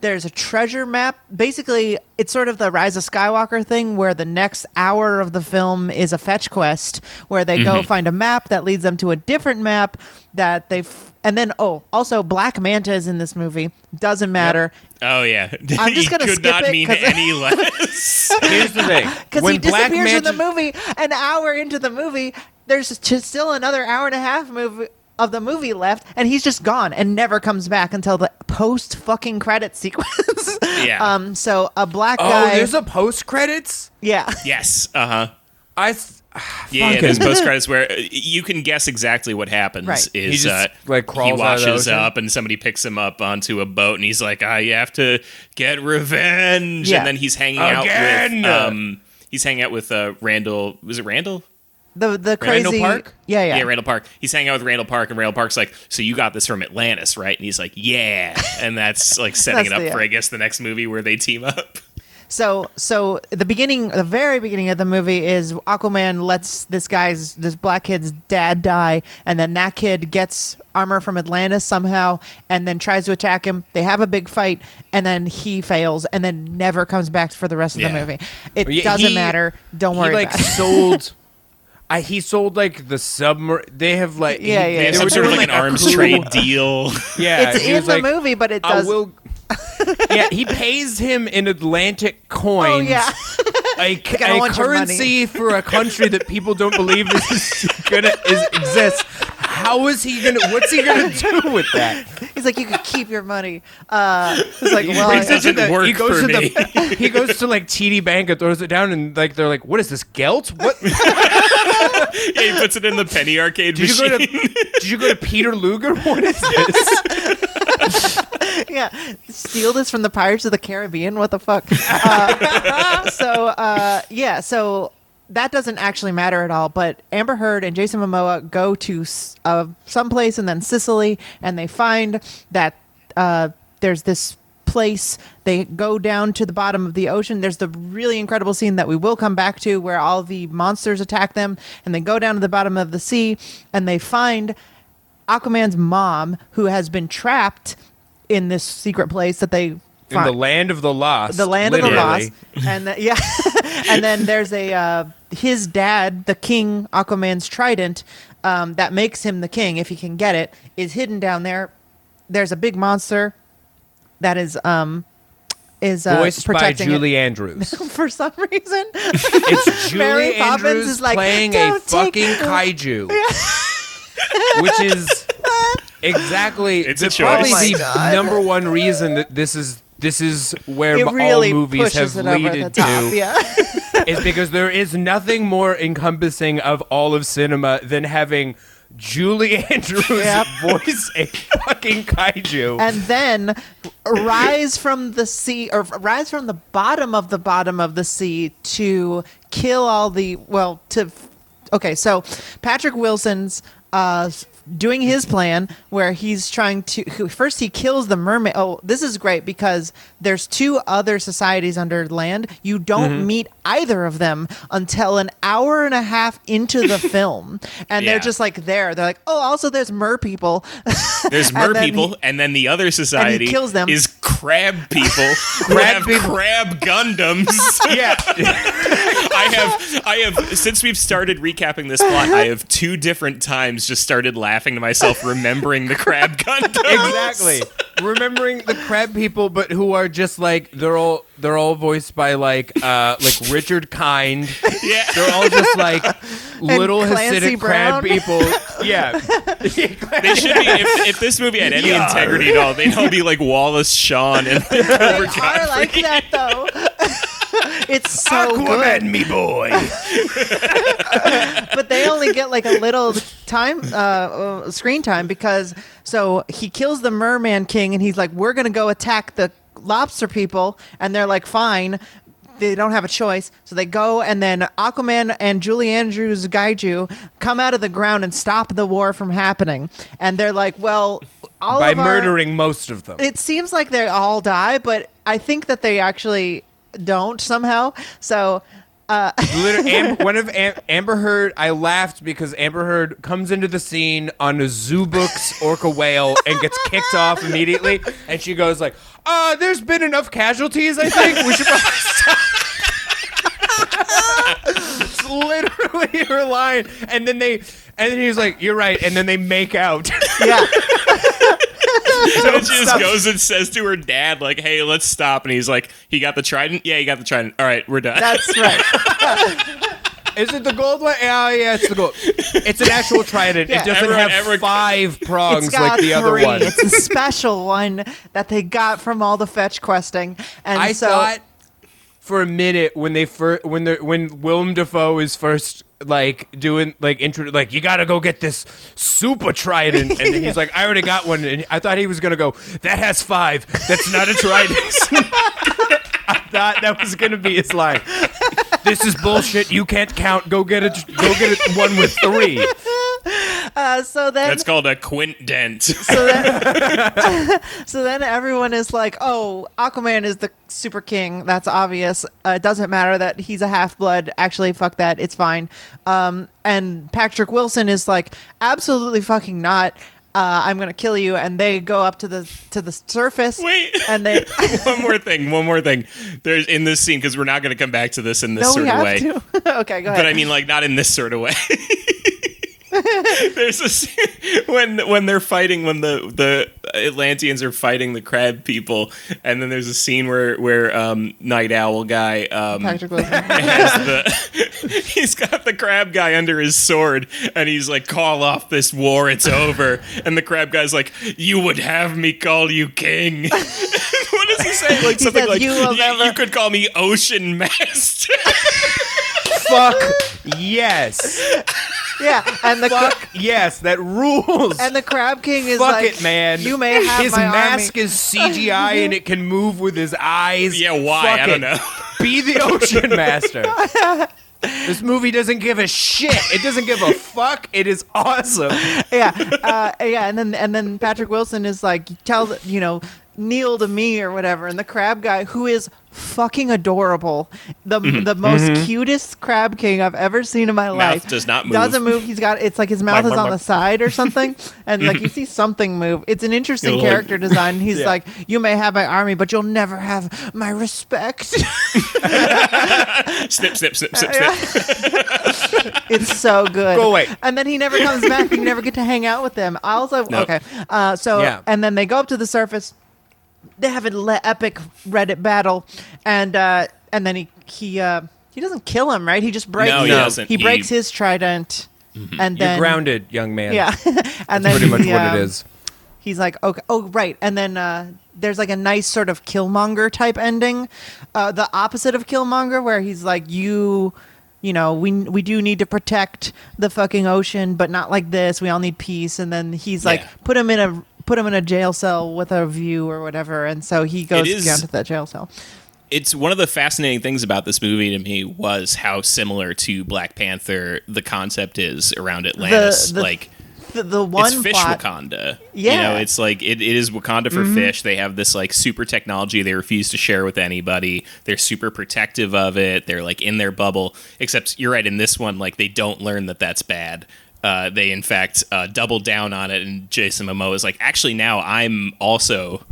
Speaker 4: there's a treasure map. Basically, it's sort of the Rise of Skywalker thing where the next hour of the film is a fetch quest where they go mm-hmm. find a map that leads them to a different map that they have and then oh, also Black Manta is in this movie. Doesn't matter
Speaker 5: Oh yeah,
Speaker 4: I'm just gonna
Speaker 5: could
Speaker 4: skip
Speaker 5: not
Speaker 4: it
Speaker 5: mean
Speaker 4: 'cause-
Speaker 5: any less.
Speaker 6: Here's the thing:
Speaker 4: because
Speaker 6: when
Speaker 4: he
Speaker 6: Black
Speaker 4: disappears in the movie. An hour into the movie, there's just still another hour and a half movie of the movie left, and he's just gone and never comes back until the post fucking credit sequence.
Speaker 5: Yeah.
Speaker 4: Um. So a black
Speaker 6: Oh,
Speaker 4: guy.
Speaker 6: there's a post credits.
Speaker 4: yeah.
Speaker 5: yes. Uh huh.
Speaker 6: I. s-
Speaker 5: Yeah, yeah, there's post credits where uh, you can guess exactly what happens.
Speaker 4: Right.
Speaker 5: Is
Speaker 6: He just,
Speaker 5: uh,
Speaker 6: like, crawls
Speaker 5: he
Speaker 6: out of the
Speaker 5: washes
Speaker 6: ocean?
Speaker 5: up and somebody picks him up onto a boat and he's like, "I have to get revenge."
Speaker 4: Yeah.
Speaker 5: And then he's hanging out with um, he's hanging out with uh, Randall. Was it Randall?
Speaker 4: The the crazy
Speaker 6: Randall Park?
Speaker 4: Yeah, yeah.
Speaker 5: Yeah, Randall Park. He's hanging out with Randall Park, and Randall Park's like, "So you got this from Atlantis, right?" And he's like, "Yeah," and that's like setting
Speaker 4: That's
Speaker 5: it up
Speaker 4: the-
Speaker 5: for, I guess, the next movie where they team up.
Speaker 4: So so the beginning, the very beginning of the movie is Aquaman lets this guy's this black kid's dad die, and then that kid gets armor from Atlantis somehow, and then tries to attack him. They have a big fight, and then he fails, and then never comes back for the rest of
Speaker 5: Yeah.
Speaker 4: the movie. It
Speaker 6: Yeah,
Speaker 4: doesn't
Speaker 6: he-
Speaker 4: matter. Don't worry
Speaker 6: He like
Speaker 4: about it.
Speaker 6: sold. I, he sold like the submarine. They have like he-
Speaker 4: Yeah, yeah,
Speaker 5: They
Speaker 4: yeah.
Speaker 5: have some sort of like an arms trade deal.
Speaker 6: Yeah,
Speaker 4: it's in the
Speaker 6: like,
Speaker 4: movie, but it does.
Speaker 6: will. yeah, he pays him in Atlantic coins.
Speaker 4: oh yeah,
Speaker 6: a, a currency for a country that people don't believe is gonna is exists. How is he gonna? What's he gonna do with that?
Speaker 4: he's like you can keep your money. Uh, it's like well,
Speaker 5: brings
Speaker 4: I-
Speaker 5: it doesn't work
Speaker 6: he goes
Speaker 5: for
Speaker 6: to the he goes to like TD Bank and throws it down and like they're like, what is this gelt? What
Speaker 5: yeah, he puts it in the penny arcade
Speaker 6: did you go to?
Speaker 5: machine.
Speaker 6: Did you go to Peter Luger? What is this?
Speaker 4: yeah, steal this from the Pirates of the Caribbean. What the fuck? Uh, so uh, yeah, so that doesn't actually matter at all. But Amber Heard and Jason Momoa go to uh, someplace and then Sicily, and they find that uh, there's this place. They go down to the bottom of the ocean. There's the really incredible scene that we will come back to, where all the monsters attack them, and they go down to the bottom of the sea, and they find Aquaman's mom, who has been trapped in this secret place that they
Speaker 6: In the land of the lost.
Speaker 4: the land of the lost, and the, yeah, and then there's a uh, his dad, the king, Aquaman's trident, um, that makes him the king if he can get it, is hidden down there. There's a big monster that is um is uh,
Speaker 6: Voiced by Julie
Speaker 4: it
Speaker 6: Andrews.
Speaker 4: for some reason.
Speaker 6: It's
Speaker 4: Mary
Speaker 6: Julie
Speaker 4: Poppins
Speaker 6: Andrews
Speaker 4: is like,
Speaker 6: playing a
Speaker 4: take
Speaker 6: fucking
Speaker 4: the-"
Speaker 6: kaiju, which is exactly
Speaker 5: It's a
Speaker 6: the- probably.
Speaker 4: Oh
Speaker 6: the
Speaker 4: God.
Speaker 6: number one reason that this is this is where
Speaker 4: really
Speaker 6: all movies have
Speaker 4: it over the
Speaker 6: leaded
Speaker 4: top.
Speaker 6: to.
Speaker 4: Yeah.
Speaker 6: is because there is nothing more encompassing of all of cinema than having Julie Andrews
Speaker 4: Yep.
Speaker 6: voice a fucking kaiju.
Speaker 4: and then rise from the sea or rise from the bottom of the bottom of the sea to kill all the well to okay so patrick wilson's uh doing his plan where he's trying to first he kills the mermaid oh this is great because there's two other societies under land you don't mm-hmm. meet either of them until an hour and a half into the film and
Speaker 5: Yeah.
Speaker 4: they're just like there they're like oh also there's mer people
Speaker 5: There's mer people,
Speaker 4: he-
Speaker 5: and then the other society
Speaker 4: kills them.
Speaker 5: is crab people
Speaker 6: Crab people.
Speaker 5: crab Gundams.
Speaker 6: yeah,
Speaker 5: I have, I have, since we've started recapping this plot, I have two different times just started laughing to myself, remembering the crab Gundams.
Speaker 6: exactly. Remembering the crab people, but who are just like they're all they're all voiced by like uh like Richard Kind.
Speaker 5: Yeah.
Speaker 6: They're all just like little
Speaker 4: Clancy
Speaker 6: Hasidic crab people. Yeah.
Speaker 5: They should be. If, if this movie had any integrity at all, they'd all be like Wallace Shawn and
Speaker 4: They
Speaker 5: Cobra
Speaker 4: are like that though. it's so good,
Speaker 6: me boy.
Speaker 4: but they only get like a little time, uh, uh, screen time because so he kills the Merman King and he's like, "We're gonna go attack the lobster people," and they're like, "Fine." They don't have a choice, so they go, and then Aquaman and Julie Andrews kaiju come out of the ground and stop the war from happening. And they're like, "Well, all
Speaker 6: By
Speaker 4: of our-
Speaker 6: murdering most of them.
Speaker 4: it seems like they all die, but I think that they actually don't somehow. So
Speaker 6: Literally, Am- one of Am- Amber Heard. I laughed because Amber Heard comes into the scene on a Zoobooks orca whale and gets kicked off immediately, and she goes like, "Uh, there's been enough casualties. I think we should probably stop." it's literally her line, and then they, and then he's like, "You're right," and then they make out.
Speaker 4: yeah,
Speaker 5: So she just goes and says to her dad, like, "Hey, let's stop." And he's like, "He got the trident. Yeah, he got the trident. All right, we're done."
Speaker 4: that's right.
Speaker 6: Is it the gold one? Yeah, yeah, it's the gold. It's an actual trident.
Speaker 4: Yeah.
Speaker 6: It doesn't
Speaker 5: Everyone-
Speaker 6: have
Speaker 5: everyone-
Speaker 6: five prongs
Speaker 4: It's got
Speaker 6: like the other one.
Speaker 4: It's a special one that they got from all the fetch questing. And
Speaker 6: I
Speaker 4: so
Speaker 6: thought for a minute when they first when they when Willem Dafoe is first like doing like intro like you gotta go get this super trident. And then he's like I already got one. And I thought he was gonna go that has five. That's not a trident. I thought that was gonna be his line this is bullshit you can't count go get it go get it one with three
Speaker 4: uh, so then
Speaker 5: That's called a quint dent.
Speaker 4: so then, so then everyone is like, "Oh, Aquaman is the super king. That's obvious. Uh, it doesn't matter that he's a half blood. Actually, fuck that. It's fine." Um, and Patrick Wilson is like, "Absolutely fucking not. Uh, I'm gonna kill you." And they go up to the to the surface.
Speaker 5: Wait.
Speaker 4: and they
Speaker 5: one more thing. One more thing. There's in this scene because we're not going to come back to this in this
Speaker 4: no,
Speaker 5: sort
Speaker 4: we
Speaker 5: of
Speaker 4: have
Speaker 5: way.
Speaker 4: to. okay, go ahead.
Speaker 5: but I mean, like, not in this sort of way. There's a scene when when they're fighting when the the Atlanteans are fighting the crab people, and then there's a scene where where um, Night Owl guy um,
Speaker 4: Patrick
Speaker 5: has the he's got the crab guy under his sword, and he's like, "Call off this war, it's over." And the crab guy's like, "You would have me call you king." what does he say? Like something
Speaker 4: says,
Speaker 5: like,
Speaker 4: "You will never-"
Speaker 5: you could call me Ocean Master."
Speaker 6: fuck yes
Speaker 4: yeah, and the cra-
Speaker 6: fuck yes that rules
Speaker 4: and the Crab King is
Speaker 6: Fuck
Speaker 4: like,
Speaker 6: it, man.
Speaker 4: You may have
Speaker 6: his
Speaker 4: my
Speaker 6: mask
Speaker 4: army.
Speaker 6: is CGI and it can move with his eyes.
Speaker 5: Yeah, why?
Speaker 6: Fuck
Speaker 5: I don't know.
Speaker 6: Be the ocean master. this movie doesn't give a shit. It doesn't give a fuck. It is awesome.
Speaker 4: yeah, uh, yeah, and then and then Patrick Wilson is like, tell you know, kneel to me or whatever, and the crab guy who is fucking adorable, the
Speaker 5: Mm-hmm.
Speaker 4: the most cutest crab king I've ever seen in my life.
Speaker 5: does not move.
Speaker 4: Doesn't move. He's got it's like his mouth
Speaker 5: Bark,
Speaker 4: is
Speaker 5: bark,
Speaker 4: on the side or something, and like you see something move. It's an interesting
Speaker 5: like-
Speaker 4: character design. He's
Speaker 6: Yeah.
Speaker 4: like, you may have my army, but you'll never have my respect.
Speaker 5: snip, snip, snip, snip, snip.
Speaker 4: It's so good.
Speaker 6: Go away.
Speaker 4: And then he never comes back. You never get to hang out with them. I also
Speaker 5: Nope.
Speaker 4: okay. Uh, so
Speaker 6: Yeah.
Speaker 4: and then they go up to the surface. They have an le- epic Reddit battle, and uh, and then he he uh, he doesn't kill him, right? He just breaks.
Speaker 5: No, he
Speaker 6: No.
Speaker 5: doesn't.
Speaker 4: He breaks his trident, and
Speaker 6: You're
Speaker 4: then
Speaker 6: grounded, young man.
Speaker 4: Yeah, and then
Speaker 6: Pretty much
Speaker 4: he,
Speaker 6: what
Speaker 4: um,
Speaker 6: it is.
Speaker 4: he's like, okay, oh right, and then uh, there's like a nice sort of Killmonger type ending, uh, the opposite of Killmonger, where he's like, you. You know, we we do need to protect the fucking ocean, but not like this. We all need peace. And then he's like,
Speaker 5: Yeah.
Speaker 4: put him in a put him in a jail cell with a view or whatever. And so he goes
Speaker 5: is-
Speaker 4: down to that jail cell.
Speaker 5: it's one of the fascinating things about this movie to me was how similar to Black Panther the concept is around Atlantis.
Speaker 4: the-
Speaker 5: like
Speaker 4: The, the one
Speaker 5: it's fish
Speaker 4: plot,
Speaker 5: Wakanda.
Speaker 4: Yeah. Mm-hmm.
Speaker 5: You know, it's like it, it is Wakanda for fish. They have this like super technology they refuse to share with anybody. They're super protective of it. They're like in their bubble. Except you're right in this one, like they don't learn that that's bad. Uh, they in fact uh, double down on it, and Jason Momoa is like, actually now I'm also.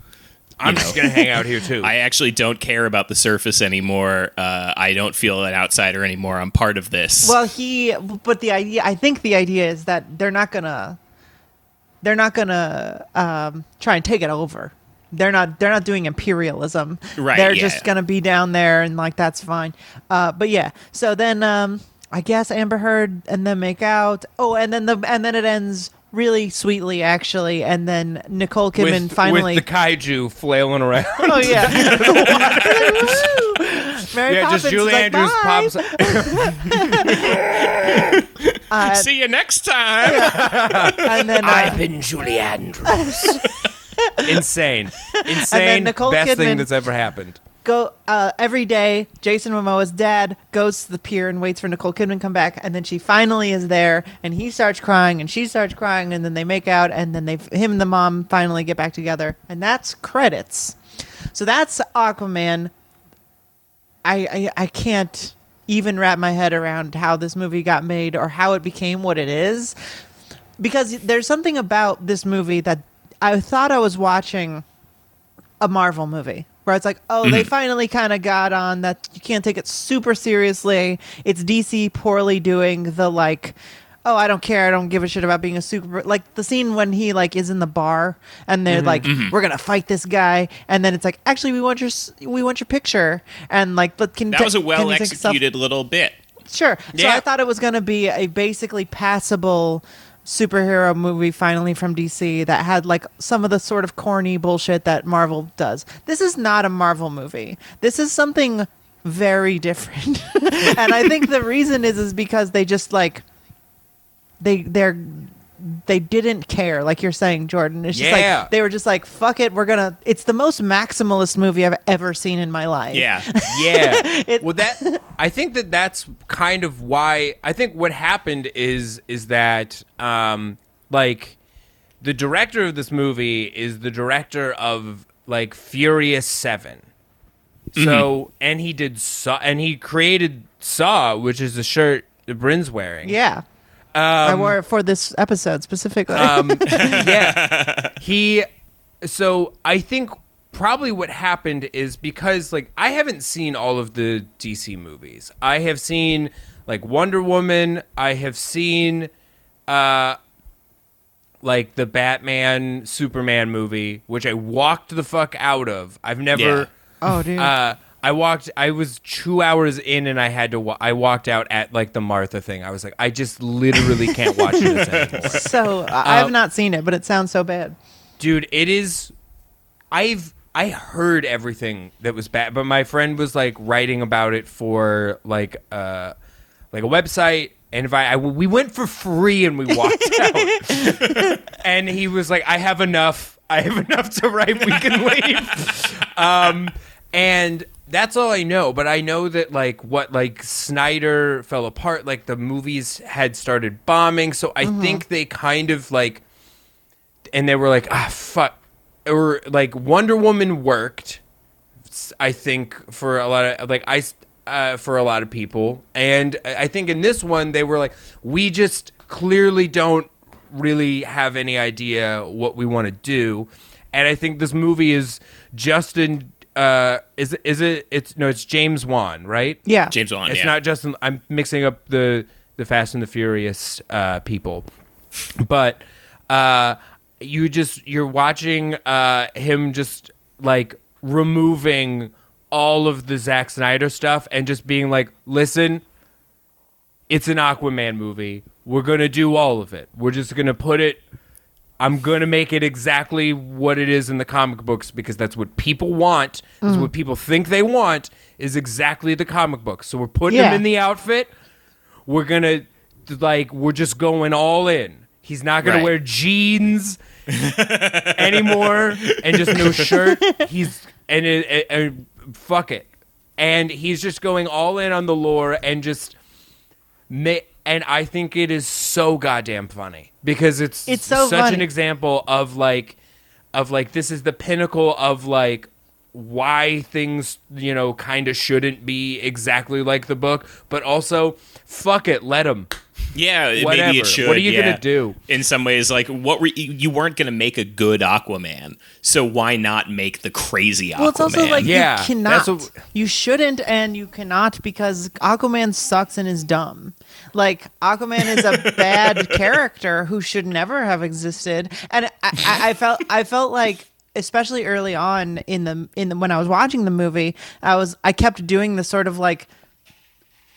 Speaker 6: I'm
Speaker 5: you
Speaker 6: just gonna hang out here too.
Speaker 5: I actually don't care about the surface anymore. Uh, I don't feel an outsider anymore. I'm part of this.
Speaker 4: Well, he, but the idea, I think the idea is that they're not gonna, they're not gonna um, try and take it over. They're not. They're not doing imperialism.
Speaker 5: Right,
Speaker 4: They're
Speaker 5: yeah.
Speaker 4: just gonna be down there and like that's fine. Uh, but yeah. So then, um, I guess Amber Heard and then make out. Oh, and then the and then it ends really sweetly actually, and then Nicole Kidman
Speaker 6: with,
Speaker 4: finally.
Speaker 6: with the kaiju flailing around.
Speaker 4: oh yeah. Mary
Speaker 6: yeah,
Speaker 4: Poppins
Speaker 6: just Julie
Speaker 4: like,
Speaker 6: Andrews
Speaker 4: "Bye."
Speaker 6: pops.
Speaker 4: Uh,
Speaker 5: See you next time.
Speaker 4: and then uh, I've
Speaker 6: been Julie Andrews. Insane, insane.
Speaker 4: Nicole
Speaker 6: best thing that's ever happened.
Speaker 4: Go uh, every day. Jason Momoa's dad goes to the pier and waits for Nicole Kidman to come back, and then she finally is there, and he starts crying, and she starts crying, and then they make out, and then they him and the mom finally get back together, and that's credits. So that's Aquaman. I I, I can't even wrap my head around how this movie got made or how it became what it is because there's something about this movie that I thought I was watching a Marvel movie where it's like, oh, they mm-hmm. finally kind of got on that you can't take it super seriously. It's DC poorly doing the like, oh, I don't care, I don't give a shit about being a super like the scene when he like is in the bar and they're mm-hmm. like, mm-hmm. we're gonna fight this guy, and then it's like, actually, we want your we want your picture, and like, but can
Speaker 5: That was a well
Speaker 4: you take self-
Speaker 5: executed little bit.
Speaker 4: Sure. So
Speaker 6: Yeah.
Speaker 4: I thought it was going to be a basically passable superhero movie finally from DC that had like some of the sort of corny bullshit that Marvel does. This is not a Marvel movie. This is something very different. and I think the reason is is because they just like they they're they didn't care like you're saying Jordan. It's just
Speaker 6: Yeah.
Speaker 4: like they were just like fuck it, we're going to it's the most maximalist movie I've ever seen in my life.
Speaker 5: Yeah.
Speaker 6: Yeah.
Speaker 4: It-
Speaker 6: well, that I think that that's kind of why I think what happened is is that um like the director of this movie is the director of like Furious 7. So, and he did Saw and he created Saw, which is the shirt that Bryn's wearing.
Speaker 4: Yeah. I wore it for this episode specifically.
Speaker 6: Um, yeah. He, so I think probably what happened is because, like, I haven't seen all of the DC movies. I have seen, like, Wonder Woman. I have seen, uh, like, the Batman Superman movie, which I walked the fuck out of. I've never.
Speaker 5: Yeah.
Speaker 4: oh, dude.
Speaker 6: Uh, I walked. I was two hours in, and I had to. Wa- I walked out at like the Martha thing. I was like, I just literally can't watch this anymore
Speaker 4: so I I have not seen it, but it sounds so bad.
Speaker 6: dude it is i've i heard everything that was bad but my friend was like writing about it for like uh like a website and if I, I we went for free and we walked out and he was like i have enough i have enough to write we can leave um and that's all i know but i know that like what like snyder fell apart like the movies had started bombing so i think they kind of like and they were like, ah, fuck. Or like Wonder Woman worked, I think for a lot of like I uh, for a lot of people, and I think in this one they were like, we just clearly don't really have any idea what we want to do, and I think this movie is Justin. Uh, is it- is it? It's no, it's James Wan, right?
Speaker 4: Yeah.
Speaker 5: James Wan.
Speaker 6: It's
Speaker 5: yeah.
Speaker 6: not Justin. I'm mixing up the the Fast and the Furious uh, people, but uh, you just you're watching uh, him just like removing all of the Zack Snyder stuff and just being like, listen, it's an Aquaman movie. We're gonna do all of it. We're just gonna put it I'm gonna make it exactly what it is in the comic books because that's what people want. Is mm. what people think they want is exactly the comic book. So we're putting
Speaker 4: Yeah.
Speaker 6: him in the outfit. We're gonna like we're just going all in. He's not gonna wear jeans anymore and just no shirt. He's and, it, it- and fuck it. And he's just going all in on the lore and just ma- and I think it is so goddamn funny because it's
Speaker 4: It's so
Speaker 6: such an example of like of like this is the pinnacle of like why things you know kind of shouldn't be exactly like the book but also fuck it let them
Speaker 5: Yeah,
Speaker 6: Whatever.
Speaker 5: maybe it should.
Speaker 6: What are you
Speaker 5: yeah.
Speaker 6: gonna do?
Speaker 5: In some ways, like what were you, you weren't gonna make a good Aquaman, so why not make the crazy Aquaman?
Speaker 4: Well, it's also like
Speaker 6: Yeah,
Speaker 4: you cannot,
Speaker 6: what-
Speaker 4: you shouldn't, and you cannot because Aquaman sucks and is dumb. Like Aquaman is a bad character who should never have existed, and I, I, I felt I felt like. Especially early on in the in the when I was watching the movie, I was I kept doing the sort of like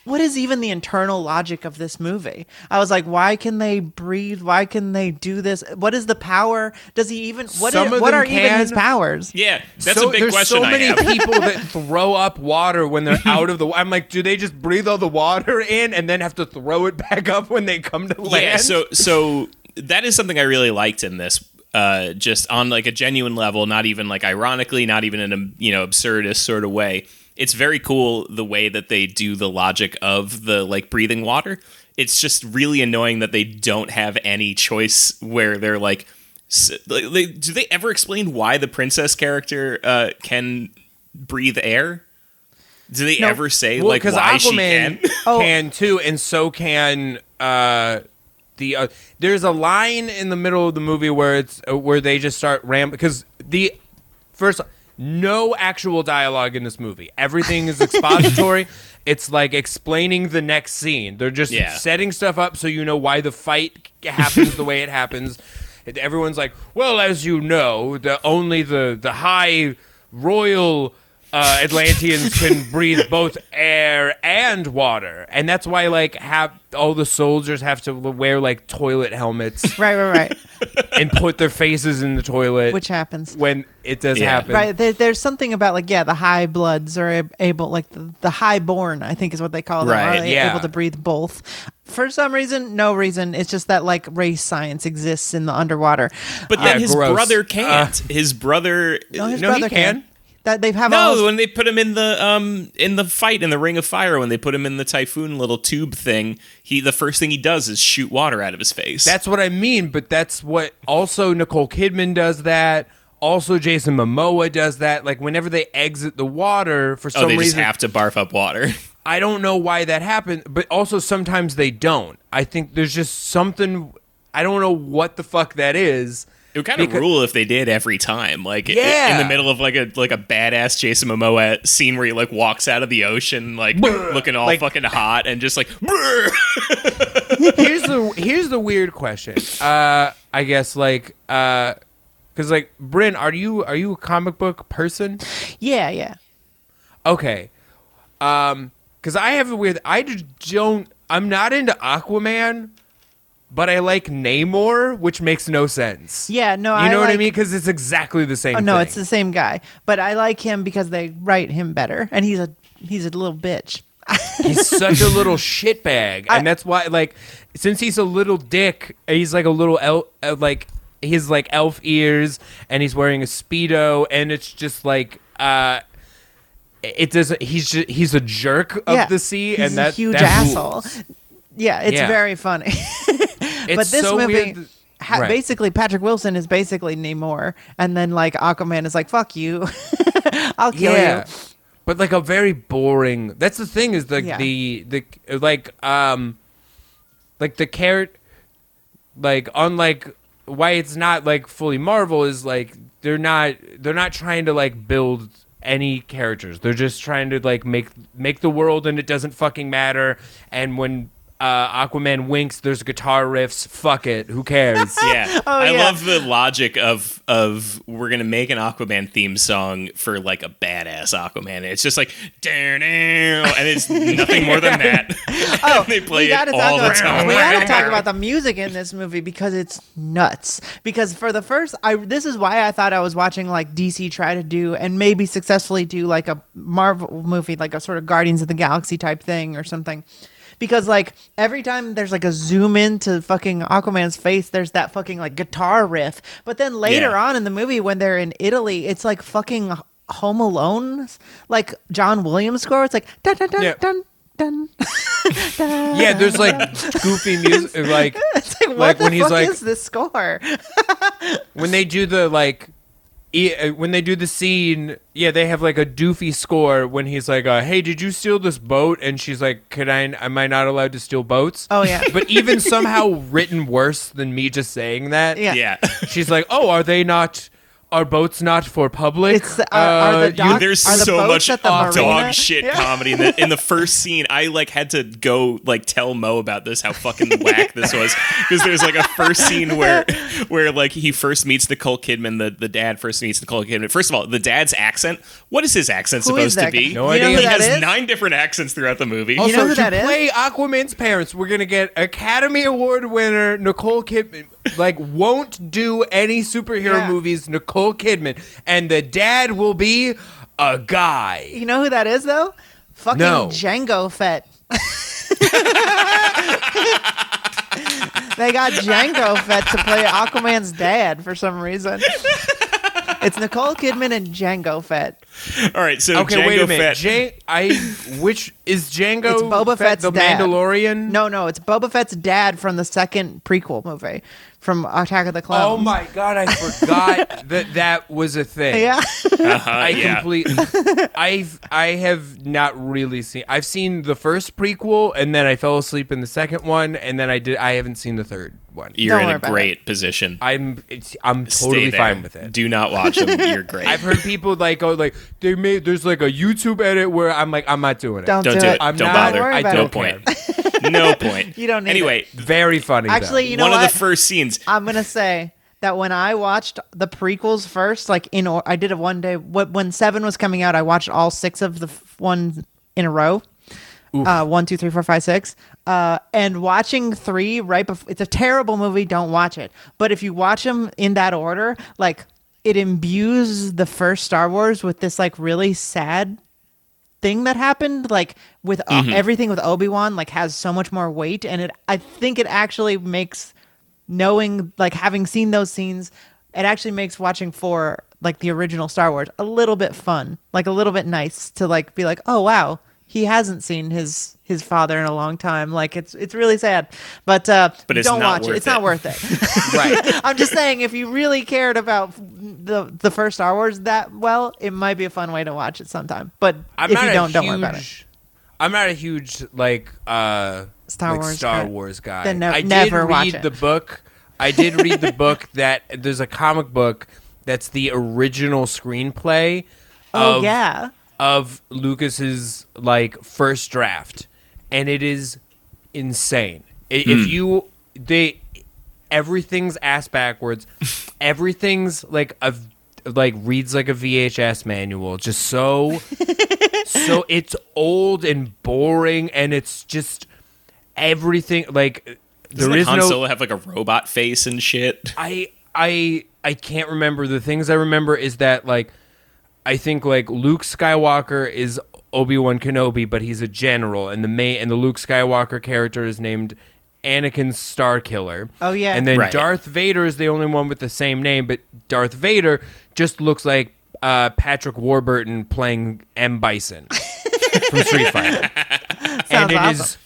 Speaker 4: what is even the internal logic of this movie? I was like, why can they breathe? Why can they do this? What is the power? Does he even what
Speaker 6: Some
Speaker 4: is-
Speaker 6: of
Speaker 4: what
Speaker 6: them
Speaker 4: are even his powers?
Speaker 5: yeah, that's
Speaker 6: so,
Speaker 5: a big
Speaker 6: there's
Speaker 5: question.
Speaker 6: so
Speaker 5: I
Speaker 6: many
Speaker 5: have.
Speaker 6: people that throw up water when they're out of the i'm like do they just breathe all the water in and then have to throw it back up when they come to land
Speaker 5: Yeah, so so that is something I really liked in this. Uh, just on like a genuine level, not even like ironically, not even in a you know absurdist sort of way. It's very cool the way that they do the logic of the like breathing water. It's just really annoying that they don't have any choice where they're like, s- like they, do they ever explain why the princess character uh, can breathe air? Do they
Speaker 4: No.
Speaker 5: ever say
Speaker 6: well
Speaker 5: like
Speaker 6: because
Speaker 5: why she
Speaker 6: aquaman
Speaker 5: can?
Speaker 4: Oh.
Speaker 6: can too and so can uh the uh, there's a line in the middle of the movie where it's uh, where they just start ram because the first no actual dialogue in this movie. Everything is expository. It's like explaining the next scene. They're just
Speaker 5: Yeah.
Speaker 6: setting stuff up so you know why the fight happens the way it happens. Everyone's like well as you know the only the the high royal uh, Atlanteans can breathe both air and water, and that's why like have all the soldiers have to wear like toilet helmets
Speaker 4: Right, right, right.
Speaker 6: and put their faces in the toilet,
Speaker 4: Which happens.
Speaker 6: when it does
Speaker 5: Yeah.
Speaker 6: happen.
Speaker 4: Right. There, there's something about like yeah, the high bloods are able like the, the high born, I think is what they call them.
Speaker 5: Right,
Speaker 4: Are they
Speaker 6: yeah.
Speaker 4: able to breathe both? For some reason, no reason. It's just that like race science exists in the underwater.
Speaker 5: But then
Speaker 6: Yeah,
Speaker 5: his
Speaker 6: gross.
Speaker 5: brother can't. his brother.
Speaker 4: No, his
Speaker 6: No, he
Speaker 4: brother
Speaker 6: can.
Speaker 4: That they've have
Speaker 5: No,
Speaker 4: almost-
Speaker 5: when they put him in the um in the fight in the Ring of Fire, when they put him in the typhoon little tube thing, he the first thing he does is shoot water out of his face.
Speaker 6: That's what I mean, but that's what also Nicole Kidman does that. Also, Jason Momoa does that. Like whenever they exit the water, for some
Speaker 5: oh,
Speaker 6: some
Speaker 5: they just
Speaker 6: reason,
Speaker 5: have to barf up water.
Speaker 6: I don't know why that happened, but also sometimes they don't. I think there's just something. I don't know what the fuck that is.
Speaker 5: It would kind of
Speaker 6: Because-
Speaker 5: rule if they did every time, like
Speaker 6: Yeah.
Speaker 5: in the middle of like a like a badass Jason Momoa scene where he like walks out of the ocean like looking all
Speaker 6: Like-
Speaker 5: fucking hot and just like "Brr."
Speaker 6: here's the here's the weird question. Uh, I guess like uh, because like Bryn, are you are you a comic book person?
Speaker 4: yeah, yeah.
Speaker 6: Okay, um, because I have a weird. I just don't. I'm not into Aquaman, but I like Namor, which makes no sense.
Speaker 4: Yeah, no,
Speaker 6: you
Speaker 4: I
Speaker 6: know what I mean? Because it's exactly the same.
Speaker 4: Oh no,
Speaker 6: thing.
Speaker 4: it's the same guy. But I like him because they write him better, and he's a he's a little bitch.
Speaker 6: he's such a little shitbag, and that's why, like, since he's a little dick, he's like a little el- uh, like he's like elf ears, and he's wearing a speedo, and it's just like uh, it doesn't. He's just he's a jerk of
Speaker 4: yeah,
Speaker 6: the sea,
Speaker 4: he's
Speaker 6: and
Speaker 4: a
Speaker 6: that
Speaker 4: huge
Speaker 6: that
Speaker 4: asshole. Yeah, it's
Speaker 6: Yeah.
Speaker 4: very funny.
Speaker 6: It's
Speaker 4: but this
Speaker 6: so
Speaker 4: movie,
Speaker 6: weird
Speaker 4: ha-
Speaker 6: Right.
Speaker 4: basically, Patrick Wilson is basically Namor, and then like Aquaman is like, "Fuck you, I'll kill
Speaker 6: yeah.
Speaker 4: you."
Speaker 6: But like a very boring. That's the thing is the
Speaker 4: Yeah.
Speaker 6: the the like um like the carrot like unlike why it's not like fully Marvel is like they're not they're not trying to like build any characters. They're just trying to like make make the world and it doesn't fucking matter. And when uh, Aquaman winks. There's guitar riffs. Fuck it. Who cares?
Speaker 5: Yeah, I
Speaker 4: Oh, yeah.
Speaker 5: love the logic of of we're gonna make an Aquaman theme song for like a badass Aquaman. It's just like down and it's nothing more than that.
Speaker 4: Oh,
Speaker 5: they play
Speaker 4: we gotta
Speaker 5: it all
Speaker 4: talk
Speaker 5: the
Speaker 4: about,
Speaker 5: time.
Speaker 4: We gotta talk about the music in this movie because it's nuts. Because for the first, I this is why I thought I was watching like DC try to do and maybe successfully do like a Marvel movie, like a sort of Guardians of the Galaxy type thing or something. Because like every time there's like a zoom in to fucking Aquaman's face, there's that fucking like guitar riff. But then later
Speaker 5: Yeah.
Speaker 4: on in the movie, when they're in Italy, it's like fucking Home Alone, like John Williams score. It's like dun dun dun
Speaker 6: Yeah.
Speaker 4: dun dun. dun.
Speaker 6: Yeah, there's like goofy music, like
Speaker 4: It's like, what
Speaker 6: Like,
Speaker 4: the
Speaker 6: when he's like-
Speaker 4: is this score?
Speaker 6: when they do the like when they do the scene yeah they have like a doofy score when he's like uh, hey did you steal this boat and she's like could i am i not allowed to steal boats
Speaker 4: Oh, yeah.
Speaker 6: but even somehow written worse than me just saying that
Speaker 4: Yeah.
Speaker 5: Yeah.
Speaker 6: she's like oh are they not are boats not for public
Speaker 4: It's the- are- are the
Speaker 6: Uh,
Speaker 4: doc-
Speaker 6: you-
Speaker 5: There's
Speaker 4: Are the
Speaker 5: so
Speaker 4: boats
Speaker 5: much
Speaker 4: at the
Speaker 5: dog
Speaker 4: marina?
Speaker 5: shit
Speaker 4: Yeah.
Speaker 5: comedy in the, in the first scene. I like had to go like tell Mo about this how fucking whack this was because there's like a first scene where where like he first meets Nicole Kidman. The the dad first meets Nicole Kidman. First of all, the dad's accent. What is his accent
Speaker 4: Who is
Speaker 5: supposed to
Speaker 4: that
Speaker 5: be?
Speaker 6: No
Speaker 4: you know
Speaker 6: idea.
Speaker 4: who
Speaker 5: he
Speaker 4: that
Speaker 5: has
Speaker 4: is?
Speaker 5: nine different accents throughout the movie.
Speaker 6: Also,
Speaker 4: know who
Speaker 6: to
Speaker 4: that is?
Speaker 6: play Aquaman's parents, we're gonna get Academy Award winner Nicole Kidman. Like, won't do any superhero
Speaker 4: Yeah.
Speaker 6: movies. Nicole Kidman, and the dad will be a guy.
Speaker 4: You know who that is though? Fucking
Speaker 6: No.
Speaker 4: Jango Fett. they got Jango Fett to play Aquaman's dad for some reason. It's Nicole Kidman and Jango Fett.
Speaker 5: all right, so
Speaker 6: Okay,
Speaker 5: Jango
Speaker 6: wait a minute.
Speaker 5: Fett.
Speaker 6: Jan- I which is Jango?
Speaker 4: It's Boba
Speaker 6: Fett
Speaker 4: Fett's
Speaker 6: the
Speaker 4: dad.
Speaker 6: Mandalorian.
Speaker 4: No, no, it's Boba Fett's dad from the second prequel movie from Attack of the Clones.
Speaker 6: Oh my god, I forgot that that was a thing.
Speaker 4: Yeah.
Speaker 5: Uh-huh,
Speaker 6: I
Speaker 5: yeah.
Speaker 6: completely. I've I have not really seen. I've seen the first prequel, and then I fell asleep in the second one, and then I did. I haven't seen the third one.
Speaker 5: You're
Speaker 4: Don't
Speaker 5: in a
Speaker 4: about
Speaker 5: great position.
Speaker 6: I'm it's, I'm
Speaker 5: Stay
Speaker 6: totally
Speaker 5: there.
Speaker 6: fine with it.
Speaker 5: Do not watch them. You're great.
Speaker 6: I've heard people like go like they made there's like a YouTube edit where I'm like I'm not doing it.
Speaker 4: Don't,
Speaker 5: Don't
Speaker 4: do
Speaker 5: do
Speaker 4: it.
Speaker 5: it.
Speaker 6: I'm
Speaker 5: Don't
Speaker 6: not.
Speaker 5: bother.
Speaker 4: worry
Speaker 6: I don't
Speaker 4: it.
Speaker 5: no
Speaker 6: care.
Speaker 5: point. no point.
Speaker 4: You don't need
Speaker 5: Anyway,
Speaker 6: Very funny.
Speaker 4: Actually,
Speaker 6: though.
Speaker 4: you know
Speaker 5: one
Speaker 4: what?
Speaker 5: of the first scenes.
Speaker 4: I'm gonna say that when I watched the prequels first, like in or- I did it one day wh- when Seven was coming out, I watched all six of the f- one in a row. Uh, one, two, three, four, five, six. Uh, and watching three right before it's a terrible movie. Don't watch it. But if you watch them in that order, like it imbues the first Star Wars with this like really sad thing that happened like with uh, everything with obi-wan like has so much more weight and it i think it actually makes knowing like having seen those scenes it actually makes watching four like the original star wars a little bit fun like a little bit nice to like be like oh wow he hasn't seen his his father in a long time like it's it's really sad but uh
Speaker 5: But it's
Speaker 4: don't watch it it's not worth it
Speaker 6: right.
Speaker 4: i'm just saying if you really cared about the the first star wars that well it might be a fun way to watch it sometime but
Speaker 6: I'm
Speaker 4: if
Speaker 6: not
Speaker 4: you don't
Speaker 6: huge,
Speaker 4: don't worry about it
Speaker 6: I'm not a huge like uh
Speaker 4: Star
Speaker 6: like
Speaker 4: Wars
Speaker 6: Star
Speaker 4: guy.
Speaker 6: Wars guy.
Speaker 4: Then no-
Speaker 6: I
Speaker 4: never
Speaker 6: did read
Speaker 4: it.
Speaker 6: the book. I did read the book that there's a comic book that's the original screenplay
Speaker 4: oh
Speaker 6: of,
Speaker 4: yeah
Speaker 6: of Lucas's like first draft, and it is insane. I-
Speaker 5: Hmm.
Speaker 6: If you they everything's ass backwards, everything's like a like reads like a VHS manual, just so so it's old and boring, and it's just everything like
Speaker 5: Doesn't
Speaker 6: there is
Speaker 5: Han
Speaker 6: no
Speaker 5: Solo have like a robot face and shit?
Speaker 6: I I I can't remember. The things I remember is that like I think like Luke Skywalker is Obi Wan Kenobi, but he's a general, and the main and the Luke Skywalker character is named Anakin Starkiller.
Speaker 4: Oh, yeah.
Speaker 6: and then
Speaker 5: Right.
Speaker 6: Darth Vader is the only one with the same name, but Darth Vader just looks like uh, Patrick Warburton playing M Bison from Street Fighter, and
Speaker 4: Sounds
Speaker 6: it
Speaker 4: awesome.
Speaker 6: is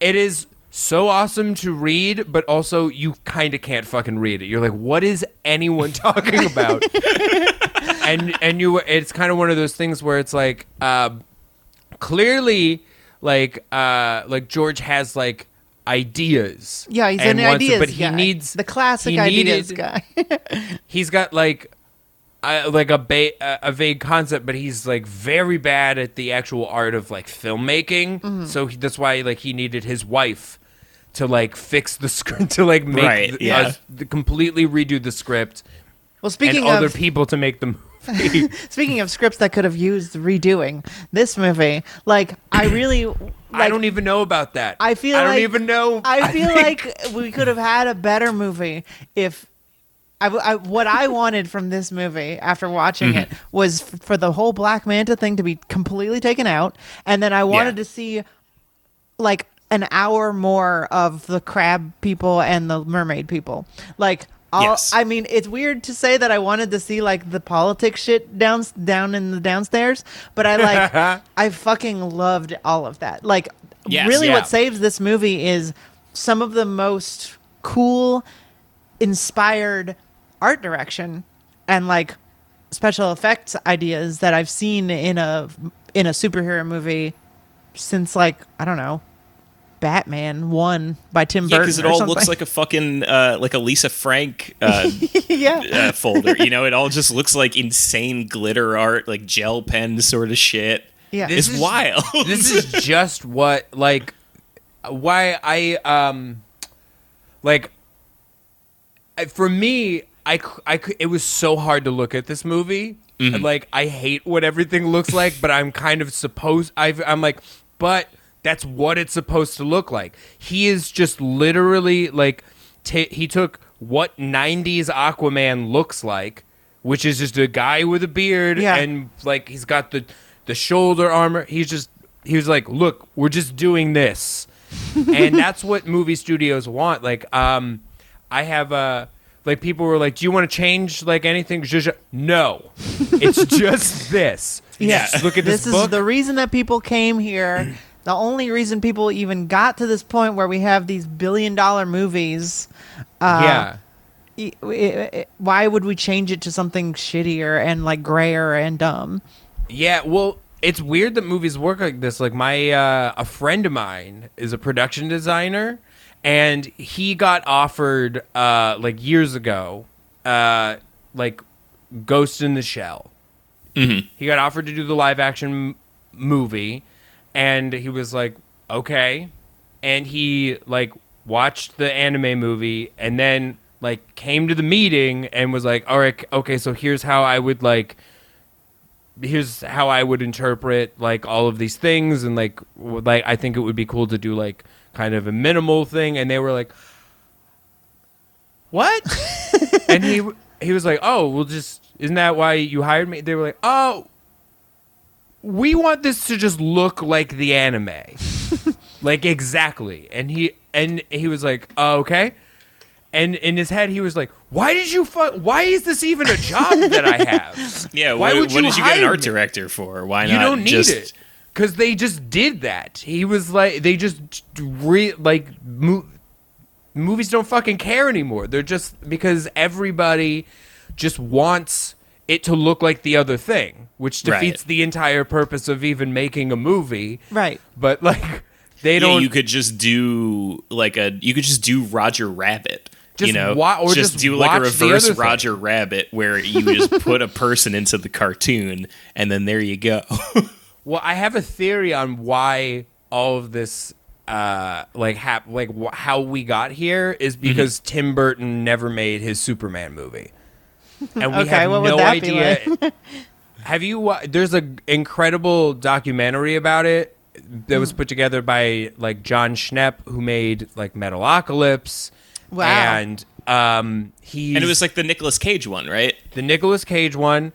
Speaker 6: it is so awesome to read, but also you kind of can't fucking read it. You're like, what is anyone talking about? and and you, it's kind of one of those things where it's like, uh, clearly, like uh, like George has like ideas.
Speaker 4: Yeah, he's an
Speaker 6: wants to- but he
Speaker 4: guy.
Speaker 6: needs
Speaker 4: the classic
Speaker 6: he
Speaker 4: ideas
Speaker 6: needed-
Speaker 4: guy.
Speaker 6: He's got like. uh, like a ba- a a vague concept, but he's like very bad at the actual art of like filmmaking.
Speaker 4: Mm-hmm.
Speaker 6: So he, that's why like he needed his wife to like fix the script to like make
Speaker 5: Right,
Speaker 6: the,
Speaker 5: yeah.
Speaker 6: uh, the- completely redo the script
Speaker 4: Well, speaking
Speaker 6: and other people to make the movie.
Speaker 4: speaking of scripts that could have used redoing this movie, like I really, like,
Speaker 6: I don't even know about that.
Speaker 4: I feel
Speaker 6: I don't
Speaker 4: like-
Speaker 6: even know.
Speaker 4: I feel
Speaker 6: think-
Speaker 4: like we could have had a better movie if. I, I- what I wanted from this movie after watching
Speaker 6: Mm-hmm.
Speaker 4: it was f- for the whole Black Manta thing to be completely taken out, and then I wanted
Speaker 5: Yeah.
Speaker 4: to see like an hour more of the crab people and the mermaid people. Like, all,
Speaker 5: Yes.
Speaker 4: I mean, it's weird to say that I wanted to see like the politics shit down down in the downstairs, but I like I fucking loved all of that. Like,
Speaker 5: Yes.
Speaker 4: really,
Speaker 6: Yeah.
Speaker 4: what saves this movie is some of the most cool, inspired art direction and like special effects ideas that I've seen in a in a superhero movie since like I don't know, Batman one by Tim
Speaker 5: Yeah,
Speaker 4: Burton.
Speaker 5: because it
Speaker 4: or
Speaker 5: all
Speaker 4: something.
Speaker 5: looks like a fucking uh, like a Lisa Frank uh,
Speaker 4: yeah.
Speaker 5: uh, folder. You know, it all just looks like insane glitter art, like gel pen sort of shit.
Speaker 4: Yeah.
Speaker 5: it's
Speaker 6: is-
Speaker 5: wild.
Speaker 6: this is just what like why I um like I- for me I c- I c- it was so hard to look at this movie.
Speaker 5: Mm-hmm.
Speaker 6: Like I hate what everything looks like, but I'm kind of supposed I've, I'm like but that's what it's supposed to look like. He is just literally like ta he took what 90s Aquaman looks like, which is just a guy with a beard
Speaker 4: Yeah.
Speaker 6: and like he's got the the shoulder armor. He's just he was like, "Look, we're just doing this." and that's what movie studios want. Like um I have uh like people were like, "Do you want to change like anything?" No. It's just this.
Speaker 4: Yeah.
Speaker 6: Just look at this,
Speaker 4: this
Speaker 6: book.
Speaker 4: is the reason that people came here. The only reason people even got to this point where we have these billion dollar movies.
Speaker 6: yeah.
Speaker 4: i- i- i- Why would we change it to something shittier and like grayer and dumb?
Speaker 6: Yeah, well, it's weird that movies work like this. Like my uh, a friend of mine is a production designer, and he got offered uh, like years ago, uh, like Ghost in the Shell. He got offered to do the live action m- movie, and he was like, okay, and he like watched the anime movie, and then like came to the meeting and was like, all right, okay, so here's how I would like here's how I would interpret like all of these things and like like I think it would be cool to do like kind of a minimal thing. And they were like what? And he he was like oh well just isn't that why you hired me? They were like oh we want this to just look like the anime like exactly and he and he was like oh, okay and in his head he was like why did you fu- why is this even a job that i have
Speaker 5: yeah,
Speaker 6: Why
Speaker 5: what,
Speaker 6: would
Speaker 5: what
Speaker 6: you
Speaker 5: did you get an art
Speaker 6: me?
Speaker 5: director for? Why not
Speaker 6: you don't need
Speaker 5: just
Speaker 6: it because they just did that. He was like, they just re like mo- movies don't fucking care anymore. They're just because everybody just wants it to look like the other thing, which
Speaker 5: Right.
Speaker 6: defeats the entire purpose of even making a movie.
Speaker 4: Right.
Speaker 6: But like, they don't.
Speaker 5: you could just do like a you could just do Roger Rabbit. you know,
Speaker 6: wa- or just
Speaker 5: do like a reverse
Speaker 6: other thing.
Speaker 5: Roger Rabbit where you just put a person into the cartoon and then there you go.
Speaker 6: Well, I have a theory on why all of this, uh, like hap- like wh- how we got here is
Speaker 5: Mm-hmm.
Speaker 6: because Tim Burton never made his Superman movie, and we
Speaker 4: Okay,
Speaker 6: have
Speaker 4: what would
Speaker 6: no
Speaker 4: that be
Speaker 6: idea. have you? wa- There's a incredible documentary about it that was put together by like Jon Schnepp, who made like Metalocalypse.
Speaker 4: Wow.
Speaker 6: And um, he
Speaker 5: and it was like the Nicolas Cage one, right?
Speaker 6: the Nicolas Cage one.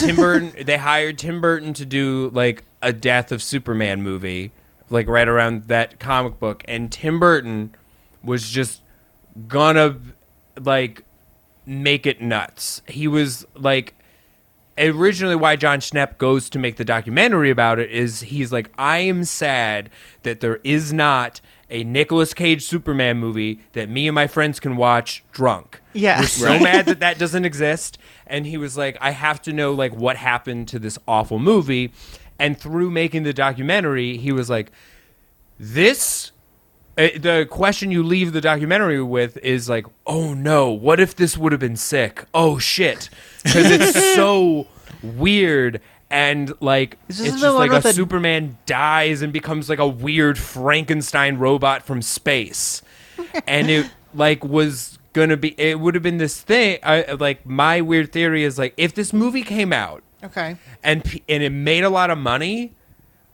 Speaker 6: Tim Burton. they hired Tim Burton to do like a Death of Superman movie, like right around that comic book, and Tim Burton was just gonna like make it nuts. He was like originally why Jon Schnepp goes to make the documentary about it is he's like I am sad that there is not a Nicolas Cage Superman movie that me and my friends can watch drunk.
Speaker 4: Yeah.
Speaker 6: We're so mad that that doesn't exist and he was like I have to know like what happened to this awful movie and through making the documentary he was like this uh, the question you leave the documentary with is like, oh no, what if this would have been sick? Oh shit, because it's so weird and like it's just like a
Speaker 4: the-
Speaker 6: Superman dies and becomes like a weird Frankenstein robot from space, and it like was gonna be it would have been this thing. I like my weird theory is like if this movie came out
Speaker 4: Okay.
Speaker 6: and and it made a lot of money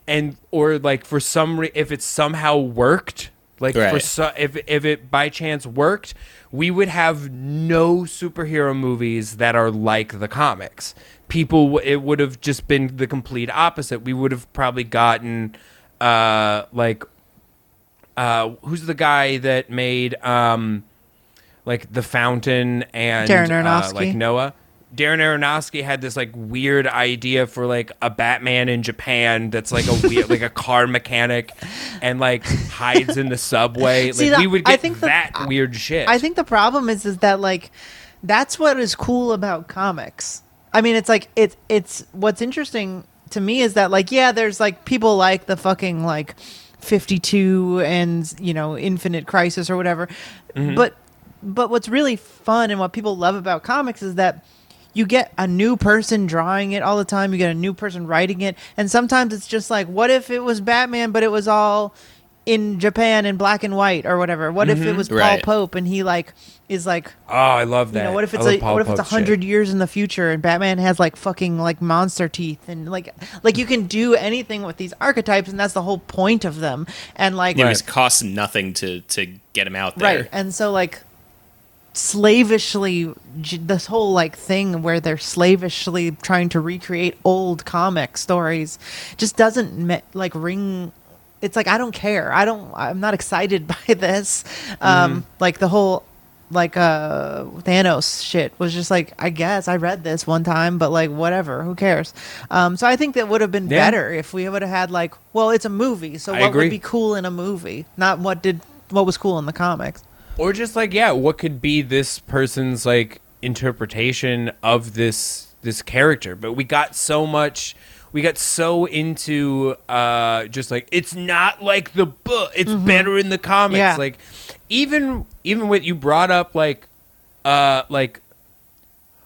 Speaker 6: and or like for some re- if it somehow worked like for so if if it by chance worked we would have no superhero movies that are like the comics. People it would have just been the complete opposite. We would have probably gotten uh like uh who's the guy that made um like the fountain and
Speaker 4: Darren
Speaker 6: uh, like Noah. Darren Aronofsky had this like weird idea for like a Batman in Japan that's like a weird like a car mechanic and like hides in the subway. Like
Speaker 4: See,
Speaker 6: we
Speaker 4: the-
Speaker 6: would
Speaker 4: I
Speaker 6: get
Speaker 4: think the-
Speaker 6: that weird shit.
Speaker 4: I think the problem is is that like that's what is cool about comics. I mean, it's like it's it's what's interesting to me is that like yeah, there's like people like the fucking like 52 and you know Infinite Crisis or whatever, mm-hmm. but but what's really fun and what people love about comics is that you get a new person drawing it all the time. You get a new person writing it, and sometimes it's just like, what if it was Batman, but it was all in Japan in black and white or whatever? What if it mm-hmm. was Paul
Speaker 5: Right.
Speaker 4: Pope and he like is like,
Speaker 6: oh, I love that.
Speaker 4: you know, what if it's a
Speaker 6: Paul
Speaker 4: what if it's a hundred years in the future and Batman has like fucking like monster teeth and like like you can do anything with these archetypes and that's the whole point of them and like
Speaker 5: It was cost nothing to to get him out there.
Speaker 4: Right. And so like slavishly this whole like thing where they're slavishly trying to recreate old comic stories just doesn't me- like ring it's like I don't care. I don't I'm not excited by this. Um like the whole like uh Thanos shit was just like I guess I read this one time but like whatever who cares um so I think that would have been
Speaker 6: Yeah.
Speaker 4: better if we would have had like well it's a movie so
Speaker 6: I
Speaker 4: what
Speaker 6: agree.
Speaker 4: would be cool in a movie not what did what was cool in the comics
Speaker 6: or just like yeah what could be this person's like interpretation of this this character? But we got so much we got so into uh just like it's not like the book. It's better in the comics.
Speaker 4: Yeah.
Speaker 6: like even even what you brought up like uh like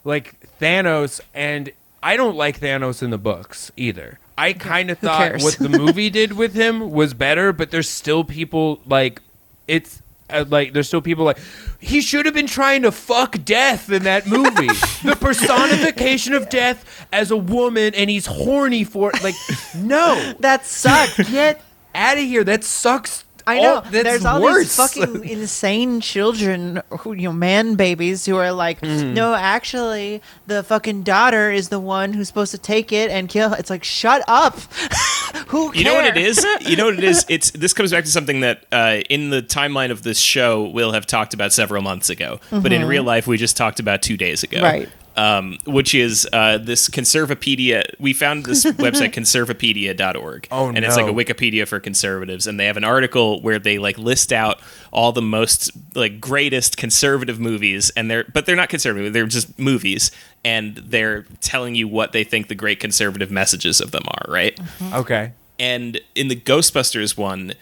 Speaker 6: like Thanos and I don't like Thanos in the books either. I kind of thought what the movie did with him was better, but there's still people like it's uh, like there's still people like he should have been trying to fuck death in that movie. the personification of death as a woman and he's horny for it. Like no.
Speaker 4: That sucks.
Speaker 6: Get out of here. That sucks.
Speaker 4: I know.
Speaker 6: all- that's
Speaker 4: There's all
Speaker 6: worse.
Speaker 4: these fucking insane children who you know, man babies who are like,
Speaker 6: Mm-hmm.
Speaker 4: no, actually, the fucking daughter is the one who's supposed to take it and kill. It's like, shut up. who cares?
Speaker 5: You know what it is? You know what it is? It's this comes back to something that uh, in the timeline of this show we'll have talked about several months ago, but in real life we just talked about two days ago.
Speaker 4: Mm-hmm. Right.
Speaker 5: Um, which is uh, this Conservapedia. We found this website conservapedia.org.
Speaker 6: Oh,
Speaker 5: and it's like a. Wikipedia for conservatives, and they have an article where they like list out all the most like greatest conservative movies, and they're but they're not conservative; they're just movies, and they're telling you what they think the great conservative messages of them are. Right.
Speaker 6: Okay.
Speaker 5: And in the Ghostbusters one,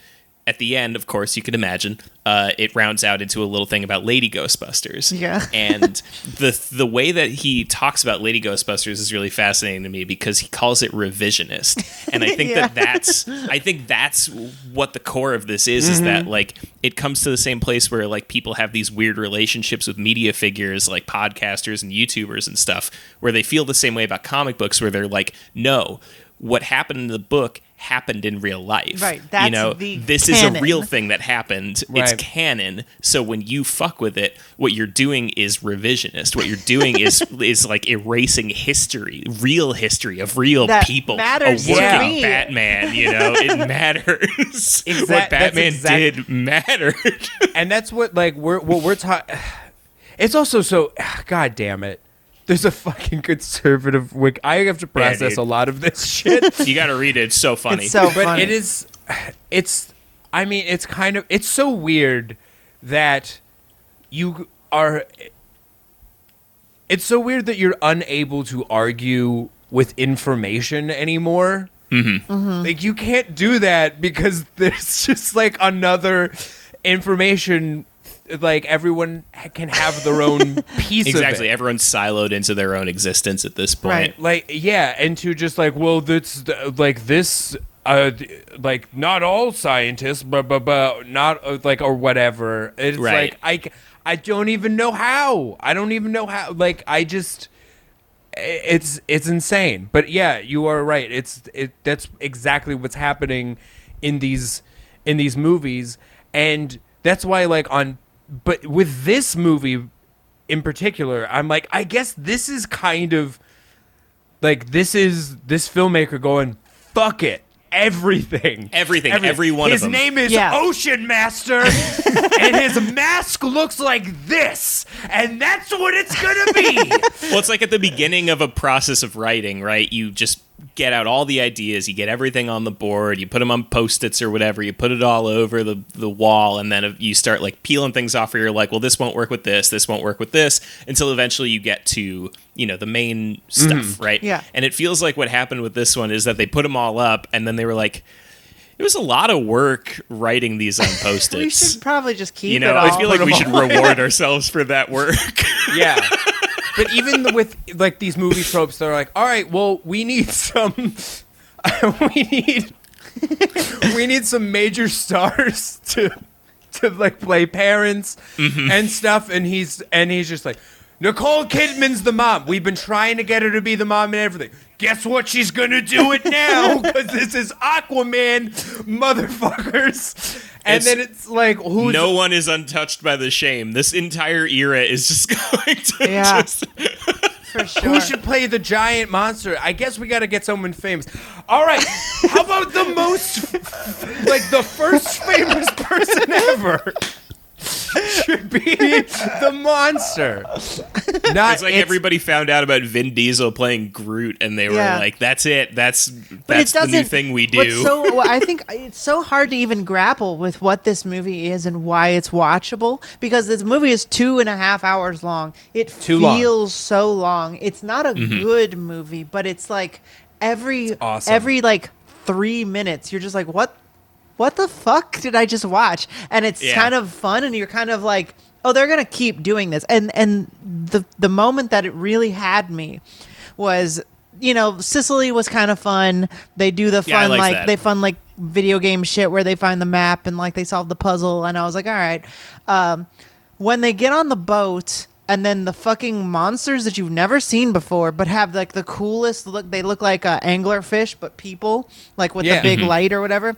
Speaker 5: at the end, of course, you can imagine, uh, it rounds out into a little thing about Lady Ghostbusters.
Speaker 4: Yeah.
Speaker 5: and the the way that he talks about Lady Ghostbusters is really fascinating to me because he calls it revisionist, and I think
Speaker 4: Yeah.
Speaker 5: that that's I think that's what the core of this is. Is that like it comes to the same place where like people have these weird relationships with media figures like podcasters and YouTubers and stuff, where they feel the same way about comic books, where they're like, no. What happened in the book happened in real life.
Speaker 4: Right,
Speaker 5: you know,
Speaker 4: the
Speaker 5: this is a real thing that happened. It's canon. So when you fuck with it, what you're doing is revisionist. What you're doing is is like erasing history, real history of real
Speaker 4: That
Speaker 5: people.
Speaker 4: matters
Speaker 5: a
Speaker 6: to
Speaker 5: working
Speaker 4: me.
Speaker 5: Batman. You know, it matters.
Speaker 6: Exact-
Speaker 5: what Batman
Speaker 6: exact-
Speaker 5: did mattered.
Speaker 6: and that's what like we're what we're talking. It's also so. God damn it. There's a fucking conservative wik. I have to process
Speaker 5: dude.
Speaker 6: a lot of this shit.
Speaker 5: you got to read it. It's so funny.
Speaker 4: It's so
Speaker 6: but
Speaker 4: funny.
Speaker 6: it is. It's. I mean, it's kind of. It's so weird that you are. It's so weird that you're unable to argue with information anymore.
Speaker 5: Mm-hmm.
Speaker 6: Like you can't do that because there's just like another information like everyone can have their own piece
Speaker 5: Exactly. Everyone's siloed into their own existence at this point.
Speaker 4: Right.
Speaker 6: like yeah and to just like well that's like this uh like not all scientists but but but not uh, like or whatever it's
Speaker 5: Right.
Speaker 6: like I don't even know how i don't even know how like i just it's it's insane but yeah you are right it's it that's exactly what's happening in these in these movies and that's why like on but with this movie in particular i'm like i guess this is kind of like this is this filmmaker going fuck it everything
Speaker 5: Everything, every one of them.
Speaker 6: his name is
Speaker 4: Yeah.
Speaker 6: ocean master and his mask looks like this and that's what it's gonna be
Speaker 5: Well, it's like at the beginning of a process of writing, right? You just get out all the ideas, you get everything on the board, you put them on post-its or whatever, you put it all over the, the wall, and then uh, you start like peeling things off where you're like, well, this won't work with this, this won't work with this, until eventually you get to, you know, the main stuff, mm-hmm. right?
Speaker 4: Yeah.
Speaker 5: And it feels like what happened with this one is that they put them all up, and then they were like, it was a lot of work writing these on post-its.
Speaker 4: We should probably just keep
Speaker 5: you know. I feel like we should reward ourselves for that work.
Speaker 6: yeah but even with like these movie tropes they're like all right well we need some we need we need some major stars to to like play parents mm-hmm. and stuff. And he's and he's just like Nicole Kidman's the mom. We've been trying to get her to be the mom and everything. Guess what? She's gonna do it now because this is Aquaman, motherfuckers. And
Speaker 5: It's-
Speaker 6: then it's like, who's
Speaker 5: no one is untouched by the shame. This entire era is just going to
Speaker 4: Yeah.
Speaker 5: just
Speaker 4: for sure.
Speaker 6: Who should play the giant monster? I guess we got to get someone famous. All right, how about the most, like the first famous person ever? Should be the monster. Not
Speaker 5: It's like
Speaker 6: it's-
Speaker 5: everybody found out about Vin Diesel playing Groot, and they were
Speaker 4: Yeah.
Speaker 5: like, "That's it. That's
Speaker 4: But
Speaker 5: that's
Speaker 4: it
Speaker 5: the
Speaker 4: doesn't.
Speaker 5: new thing we do."
Speaker 4: So well, I think it's so hard to even grapple with what this movie is and why it's watchable because this movie is two and a half hours long. It
Speaker 6: Too long.
Speaker 4: feels so long. It's not a mm-hmm. good movie, but it's like every
Speaker 6: awesome.
Speaker 4: every like three minutes, you're just like, what, what the fuck did I just watch? And it's
Speaker 5: Yeah.
Speaker 4: kind of fun, and you're kind of like, oh, they're gonna keep doing this. And and the the moment that it really had me was you know Sicily was kind of fun. They do the fun
Speaker 5: liked
Speaker 4: like they fun like video game shit where they find the map and like they solve the puzzle. And I was like, all right. Um, when they get on the boat. And then the fucking monsters that you've never seen before, but have like the coolest look. They look like uh, anglerfish, but people, like with
Speaker 6: Yeah.
Speaker 4: the big
Speaker 5: Mm-hmm.
Speaker 4: light or whatever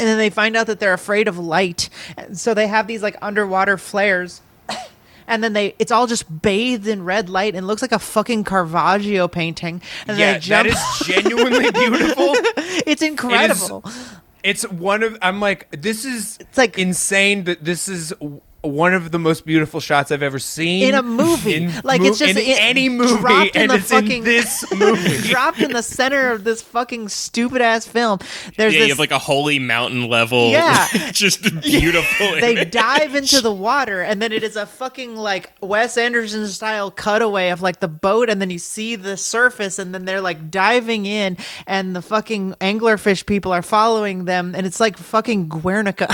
Speaker 4: and then they find out that they're afraid of light. So they have these like underwater flares. And then they it's all just bathed in red light and looks like a fucking caravaggio painting. And
Speaker 6: yeah, that is genuinely beautiful.
Speaker 4: it's incredible.
Speaker 6: It's one of I'm like this is
Speaker 4: It's like-
Speaker 6: insane that this is one of the most beautiful shots I've ever seen
Speaker 4: in a movie
Speaker 6: In
Speaker 4: like
Speaker 6: mo-
Speaker 4: it's just
Speaker 6: in
Speaker 4: it-
Speaker 6: any movie
Speaker 4: dropped in
Speaker 6: and
Speaker 4: the
Speaker 6: it's
Speaker 4: fucking
Speaker 6: in this movie.
Speaker 4: dropped in the center of this fucking stupid ass film there's
Speaker 5: yeah,
Speaker 4: this
Speaker 5: you have like a holy mountain level.
Speaker 4: Yeah.
Speaker 5: just beautiful.
Speaker 4: they dive into the water and then it is a fucking like Wes Anderson style cutaway of like the boat and then you see the surface and then they're like diving in and the fucking anglerfish people are following them and it's like fucking Guernica.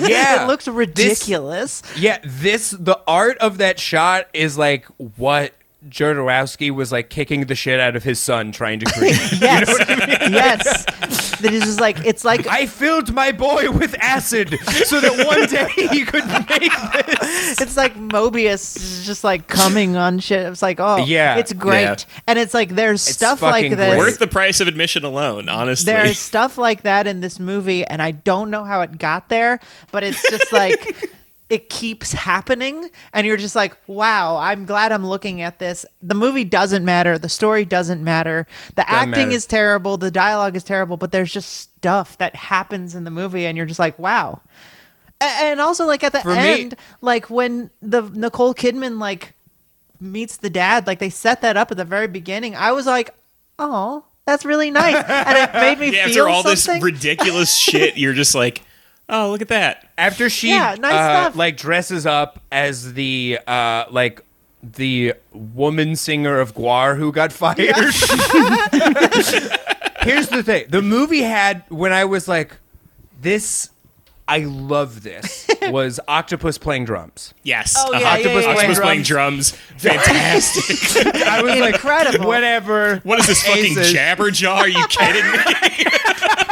Speaker 6: Yeah,
Speaker 4: it looks
Speaker 6: This-
Speaker 4: ridiculous.
Speaker 6: Yeah, this the art of that shot is like what Jodorowsky was like kicking the shit out of his son trying to create.
Speaker 4: yes. Yes. That is just like it's like
Speaker 6: I filled my boy with acid so that one day he could make this.
Speaker 4: it's like Moebius is just like coming on shit. It's like, oh
Speaker 6: Yeah.
Speaker 4: it's great.
Speaker 5: Yeah.
Speaker 4: And it's like there's stuff like this.
Speaker 6: great.
Speaker 5: worth the price of admission alone. Honestly,
Speaker 4: There's stuff like that in this movie, and I don't know how it got there, but it's just like it keeps happening, and you're just like, wow, I'm glad I'm looking at this. The movie doesn't matter, the story doesn't matter, the acting
Speaker 6: matter.
Speaker 4: is terrible, the dialogue is terrible, but there's just stuff that happens in the movie, and you're just like, wow. And also, like at the
Speaker 6: For me-
Speaker 4: end, like when the Nicole Kidman like meets the dad, like they set that up at the very beginning. I was like, oh, that's really nice, and it made me
Speaker 5: yeah,
Speaker 4: feel
Speaker 5: after all
Speaker 4: something.
Speaker 5: this ridiculous shit, you're just like, oh, look at that.
Speaker 6: After she
Speaker 4: Yeah, nice
Speaker 6: uh,
Speaker 4: stuff.
Speaker 6: like dresses up as the uh like the woman singer of Guar who got fired. Here's the thing. The movie had when I was like this I love this was octopus playing drums.
Speaker 5: Yes.
Speaker 4: Oh,
Speaker 5: uh,
Speaker 4: yeah, yeah,
Speaker 5: octopus,
Speaker 4: yeah,
Speaker 5: octopus
Speaker 6: yeah.
Speaker 5: playing drums. Fantastic.
Speaker 6: I was
Speaker 4: Incredible.
Speaker 6: like, whatever.
Speaker 5: what is this fucking
Speaker 6: Aces.
Speaker 5: jabberjaw? Are you kidding me?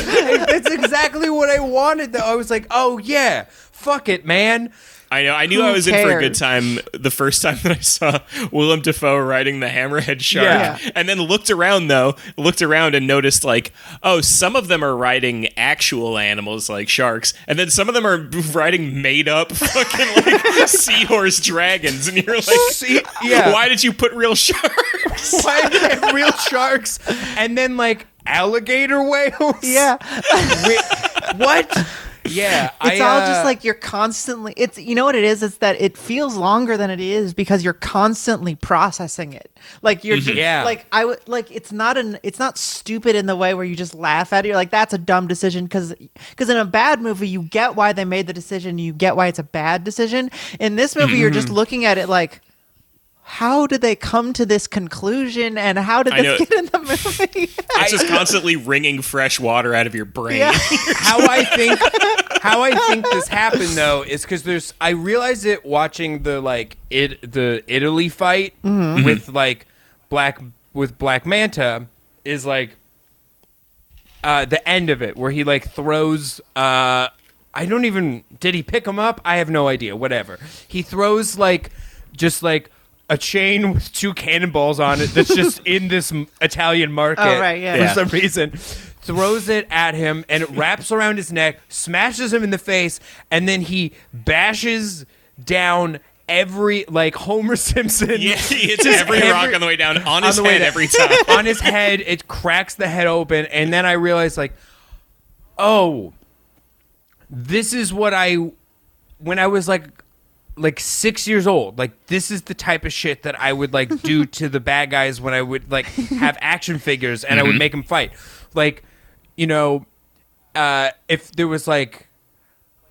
Speaker 6: That's exactly what I wanted. Though I was like, oh yeah, fuck it, man.
Speaker 5: I know. I knew
Speaker 4: Who
Speaker 5: I was in for a good time the first time that I saw Willem Dafoe riding the hammerhead shark,
Speaker 6: Yeah.
Speaker 5: and then looked around though, looked around and noticed like, oh, some of them are riding actual animals like sharks, and then some of them are riding made up fucking like seahorse dragons, and you're like,
Speaker 6: See, yeah.
Speaker 5: why did you put real sharks?
Speaker 6: Why do they have real sharks and then like alligator whales?
Speaker 4: Yeah.
Speaker 6: What? Yeah,
Speaker 4: It's
Speaker 6: I,
Speaker 4: all
Speaker 6: uh,
Speaker 4: just like you're constantly it's you know what it is it's that it feels longer than it is because you're constantly processing it like you're
Speaker 6: Mm-hmm. Yeah.
Speaker 4: like i would like it's not an it's not stupid in the way where you just laugh at it you're like that's a dumb decision because because in a bad movie you get why they made the decision you get why it's a bad decision in this movie you're
Speaker 6: Mm-hmm.
Speaker 4: just looking at it like how did they come to this conclusion and how did
Speaker 5: I
Speaker 4: this get in the movie
Speaker 5: It's just constantly wringing fresh water out of your brain.
Speaker 4: yeah
Speaker 6: how I think how I think this happened though is because there's I realized it watching the like it the Italy fight with like black with Black Manta is like uh the end of it where he like throws uh I don't even did he pick him up? I have no idea. Whatever. He throws like just like a chain with two cannonballs on it that's just in this Italian market
Speaker 4: Oh, right, yeah.
Speaker 6: for
Speaker 5: Yeah.
Speaker 6: some reason. Throws it at him and it wraps around his neck, smashes him in the face, and then he bashes down every like Homer Simpson.
Speaker 5: Yeah, he hits every, rock on the way down on his
Speaker 6: the
Speaker 5: head
Speaker 6: down.
Speaker 5: every time.
Speaker 6: on his head. It cracks the head open, and then I realized, like, oh, this is what I when I was like like six years old. Like, this is the type of shit that I would like do to the bad guys when I would like have action figures and I would make them fight. Like, you know, uh, if there was like.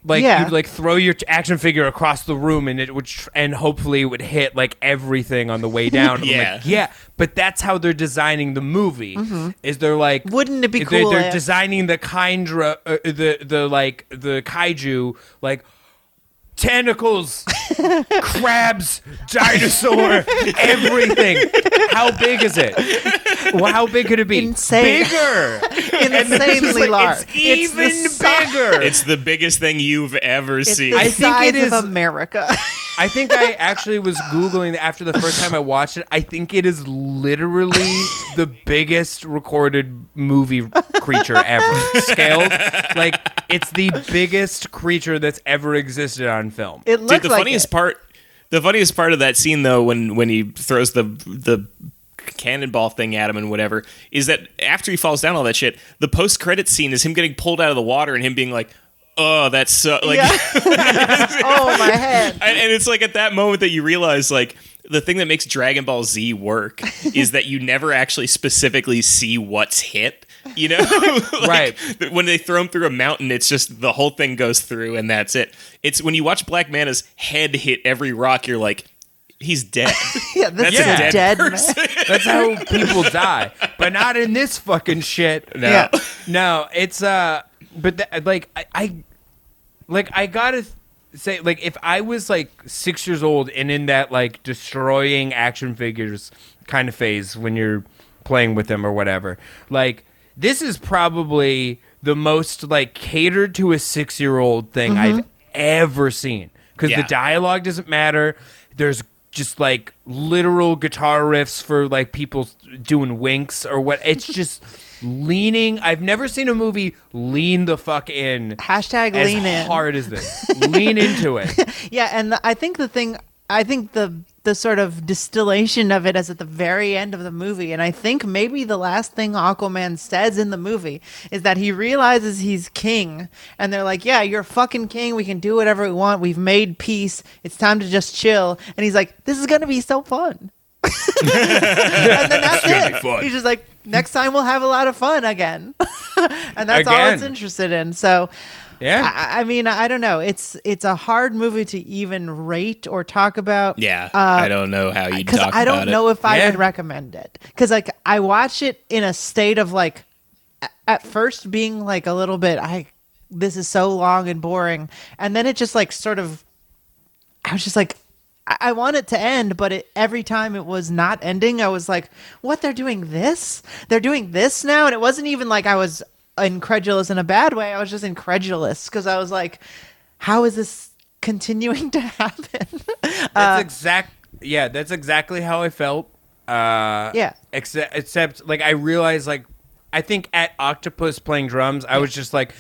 Speaker 6: Like
Speaker 4: Yeah.
Speaker 6: you'd like throw your t- action figure across the room and it would tr- and hopefully it would hit like everything on the way down. I'm like,
Speaker 5: Yeah.
Speaker 6: yeah, but that's how they're designing the movie. Is they're like,
Speaker 4: Mm-hmm. Wouldn't it be
Speaker 6: they're,
Speaker 4: cool
Speaker 6: They're
Speaker 4: if-
Speaker 6: designing the kindra, uh, the the like the kaiju like tentacles, crabs, dinosaur, everything. How big is it? Well, how big could it be?
Speaker 4: Insane.
Speaker 6: Bigger.
Speaker 4: insanely
Speaker 6: like,
Speaker 4: large
Speaker 6: It's even
Speaker 4: the si-
Speaker 6: bigger.
Speaker 5: It's the biggest thing you've ever
Speaker 4: It's
Speaker 5: seen.
Speaker 4: the
Speaker 6: I think
Speaker 4: size
Speaker 6: it is-
Speaker 4: of America.
Speaker 6: I think I actually was googling after the first time I watched it. I think it is literally the biggest recorded movie creature ever. Scaled, like it's the biggest creature that's ever existed on film.
Speaker 4: It looks
Speaker 5: Dude, the
Speaker 4: like
Speaker 5: funniest
Speaker 4: it.
Speaker 5: part, the funniest part of that scene though, when when he throws the the cannonball thing at him and whatever, is that after he falls down all that shit, the post credit scene is him getting pulled out of the water and him being like. Oh, that's so like,
Speaker 4: Yeah. oh my head.
Speaker 5: and, and it's like at that moment that you realize like the thing that makes Dragon Ball Z work is that you never actually specifically see what's hit. You know, Like,
Speaker 6: Right.
Speaker 5: When they throw him through a mountain, it's just the whole thing goes through, and that's it. It's when you watch Black Manta's head hit every rock, you're like, he's dead.
Speaker 4: Yeah, this
Speaker 5: That's
Speaker 4: is
Speaker 5: a
Speaker 4: a
Speaker 5: dead
Speaker 4: dead,
Speaker 5: person.
Speaker 4: man.
Speaker 6: That's how people die, but not in this fucking shit.
Speaker 5: No.
Speaker 4: Yeah.
Speaker 6: No, it's uh, but th- like I, I, like I gotta say, like if I was like six years old and in that like destroying action figures kind of phase when you're playing with them or whatever, like this is probably the most like catered to a six year old thing I've mm-hmm. ever seen because
Speaker 5: Yeah.
Speaker 6: the dialogue doesn't matter. There's just like literal guitar riffs for like people doing winks or what. It's just leaning. I've never seen a movie lean the fuck in
Speaker 4: Hashtag
Speaker 6: as
Speaker 4: lean in.
Speaker 6: hard as this. lean into it.
Speaker 4: Yeah, and the, I think the thing, I think the the sort of distillation of it is at the very end of the movie, and I think maybe the last thing Aquaman says in the movie is that he realizes he's king, and they're like, "Yeah, you're fucking king. We can do whatever we want. We've made peace. It's time to just chill." And he's like, "This is gonna be so fun." and then that's it. He's just like, "Next time we'll have a lot of fun again," and that's all it's interested in. So.
Speaker 6: Yeah.
Speaker 4: I, I mean, I don't know. It's it's a hard movie to even rate or talk about.
Speaker 5: yeah,
Speaker 4: Uh,
Speaker 5: I don't know how you talk
Speaker 4: I don't know
Speaker 5: it.
Speaker 4: if I
Speaker 6: Yeah.
Speaker 4: would recommend it. Because like I watch it in a state of like at first being like a little bit I this is so long and boring and then it just like sort of I was just like I, I want it to end but it, every time it was not ending I was like what they're doing this they're doing this now and it wasn't even like I was incredulous in a bad way I was just incredulous because I was like how is this continuing to happen
Speaker 6: That's exact. Yeah, that's exactly how I felt. Uh,
Speaker 4: Yeah.
Speaker 6: Except, except, like, I realized, like, I think at Octopus playing drums, I was just like,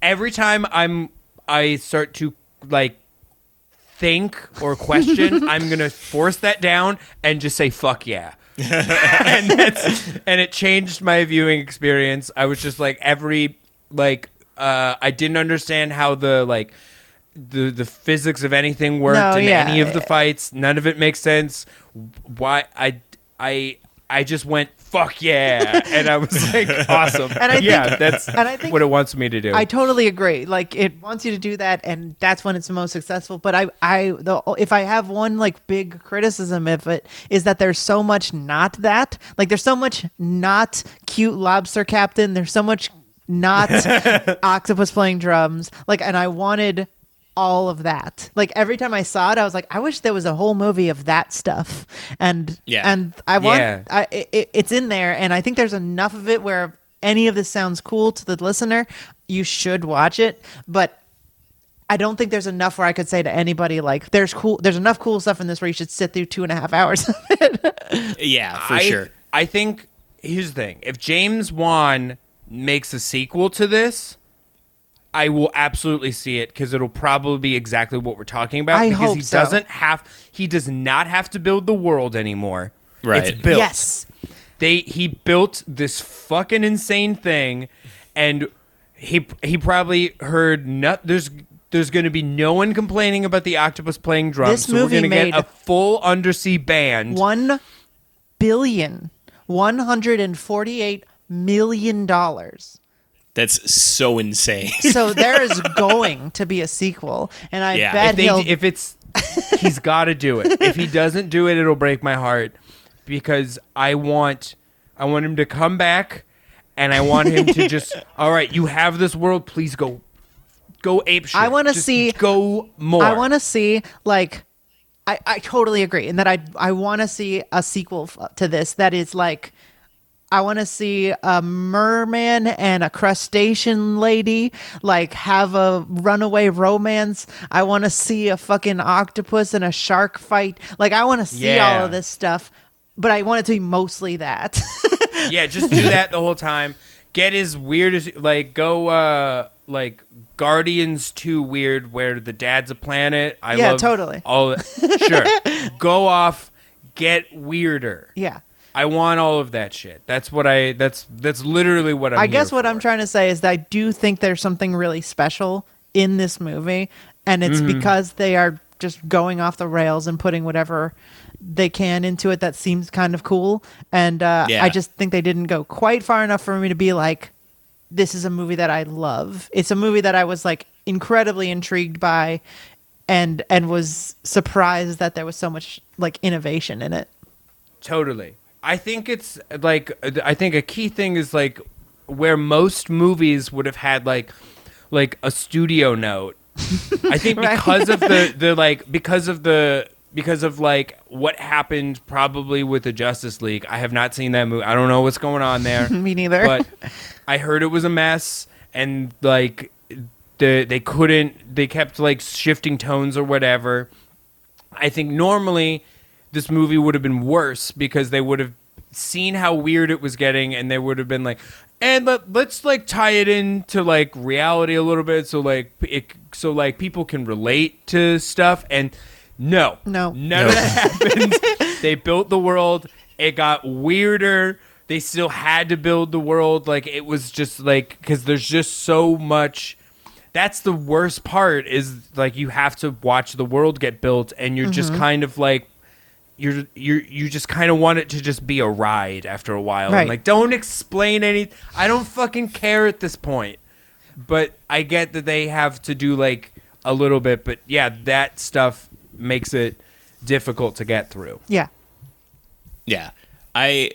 Speaker 6: every time I'm, I start to like think or question, I'm gonna force that down and just say "fuck yeah." and that's and it changed my viewing experience. I was just like every like uh I didn't understand how the like the the physics of anything worked
Speaker 4: No,
Speaker 6: in
Speaker 4: yeah.
Speaker 6: any of the fights. None of it makes sense. Why I I I just went fuck yeah, and I was like awesome.
Speaker 4: And I
Speaker 6: yeah,
Speaker 4: think-
Speaker 6: that's
Speaker 4: and I think-
Speaker 6: what it wants me to do.
Speaker 4: I totally agree. Like it wants you to do that, and that's when it's the most successful. But I, I, the if I have one like big criticism of it is that there's so much not that. Like there's so much not cute lobster captain. There's so much not octopus playing drums. Like, and I wanted all of that. Like every time I saw it, I was like, I wish there was a whole movie of that stuff. And
Speaker 5: Yeah.
Speaker 4: and I want
Speaker 6: Yeah.
Speaker 4: I, it, it's in there, and I think there's enough of it where if any of this sounds cool to the listener, you should watch it. But I don't think there's enough where I could say to anybody like, "There's cool, there's enough cool stuff in this where you should sit through two and a half hours of it."
Speaker 5: Yeah, for
Speaker 6: I,
Speaker 5: sure.
Speaker 6: I think here's the thing: if James Wan makes a sequel to this, I will absolutely see it because it'll probably be exactly what we're talking about.
Speaker 4: I
Speaker 6: because
Speaker 4: hope
Speaker 6: he
Speaker 4: so.
Speaker 6: doesn't have, he does not have to build the world anymore.
Speaker 5: Right.
Speaker 6: It's built.
Speaker 4: yes,
Speaker 6: They he built this fucking insane thing, and he he probably heard not there's. There's going to be no one complaining about the octopus playing drums.
Speaker 4: This
Speaker 6: so we're
Speaker 4: movie
Speaker 6: going to
Speaker 4: made
Speaker 6: get a full undersea band.
Speaker 4: one billion, one hundred and forty-eight million dollars.
Speaker 5: That's so insane.
Speaker 4: So there is going to be a sequel, and I
Speaker 5: Yeah.
Speaker 4: bet
Speaker 6: if, they,
Speaker 4: he'll.
Speaker 6: if it's he's got to do it if he doesn't do it it'll break my heart because i want i want him to come back and i want him to just all right you have this world please go go ape shit.
Speaker 4: I wanna see-
Speaker 6: go more
Speaker 4: I want to see like I, I totally agree and that I I want to see a sequel f- to this that is like I want to see a merman and a crustacean lady like have a runaway romance. I want to see a fucking octopus and a shark fight. Like I want to see
Speaker 6: Yeah.
Speaker 4: all of this stuff, but I want it to be mostly that.
Speaker 6: yeah just do that the whole time get as weird as like go uh like guardians 2 weird where the dad's a planet i
Speaker 4: Yeah, totally.
Speaker 6: all sure go off get weirder
Speaker 4: yeah.
Speaker 6: I want all of that shit. That's what I. That's that's literally what I'm.
Speaker 4: I guess what I'm trying to say is that I do think there's something really special in this movie, and it's
Speaker 6: Mm-hmm.
Speaker 4: because they are just going off the rails and putting whatever they can into it that seems kind of cool. And uh,
Speaker 5: Yeah.
Speaker 4: I just think they didn't go quite far enough for me to be like, this is a movie that I love. It's a movie that I was like incredibly intrigued by, and and was surprised that there was so much like innovation in it.
Speaker 6: Totally. I think it's like I think a key thing is like where most movies would have had like like a studio note. I think
Speaker 4: Right.
Speaker 6: because of the the like because of the because of like what happened probably with the Justice League. I have not seen that movie. I don't know what's going on there.
Speaker 4: Me neither.
Speaker 6: but I heard it was a mess and like the they couldn't they kept like shifting tones or whatever. I think normally this movie would have been worse because they would have seen how weird it was getting and they would have been like and let, let's like tie it into like reality a little bit so like it so like people can relate to stuff. And no.
Speaker 4: No.
Speaker 6: none of that happened. They built the world. It got weirder. They still had to build the world. Like it was just like because there's just so much. That's the worst part is like you have to watch the world get built and you're just mm-hmm. kind of like you're you're you just kind of want it to just be a ride after a while
Speaker 4: Right.
Speaker 6: and like don't explain any i don't fucking care at this point but i get that they have to do like a little bit but yeah that stuff makes it difficult to get through
Speaker 4: yeah.
Speaker 5: Yeah. I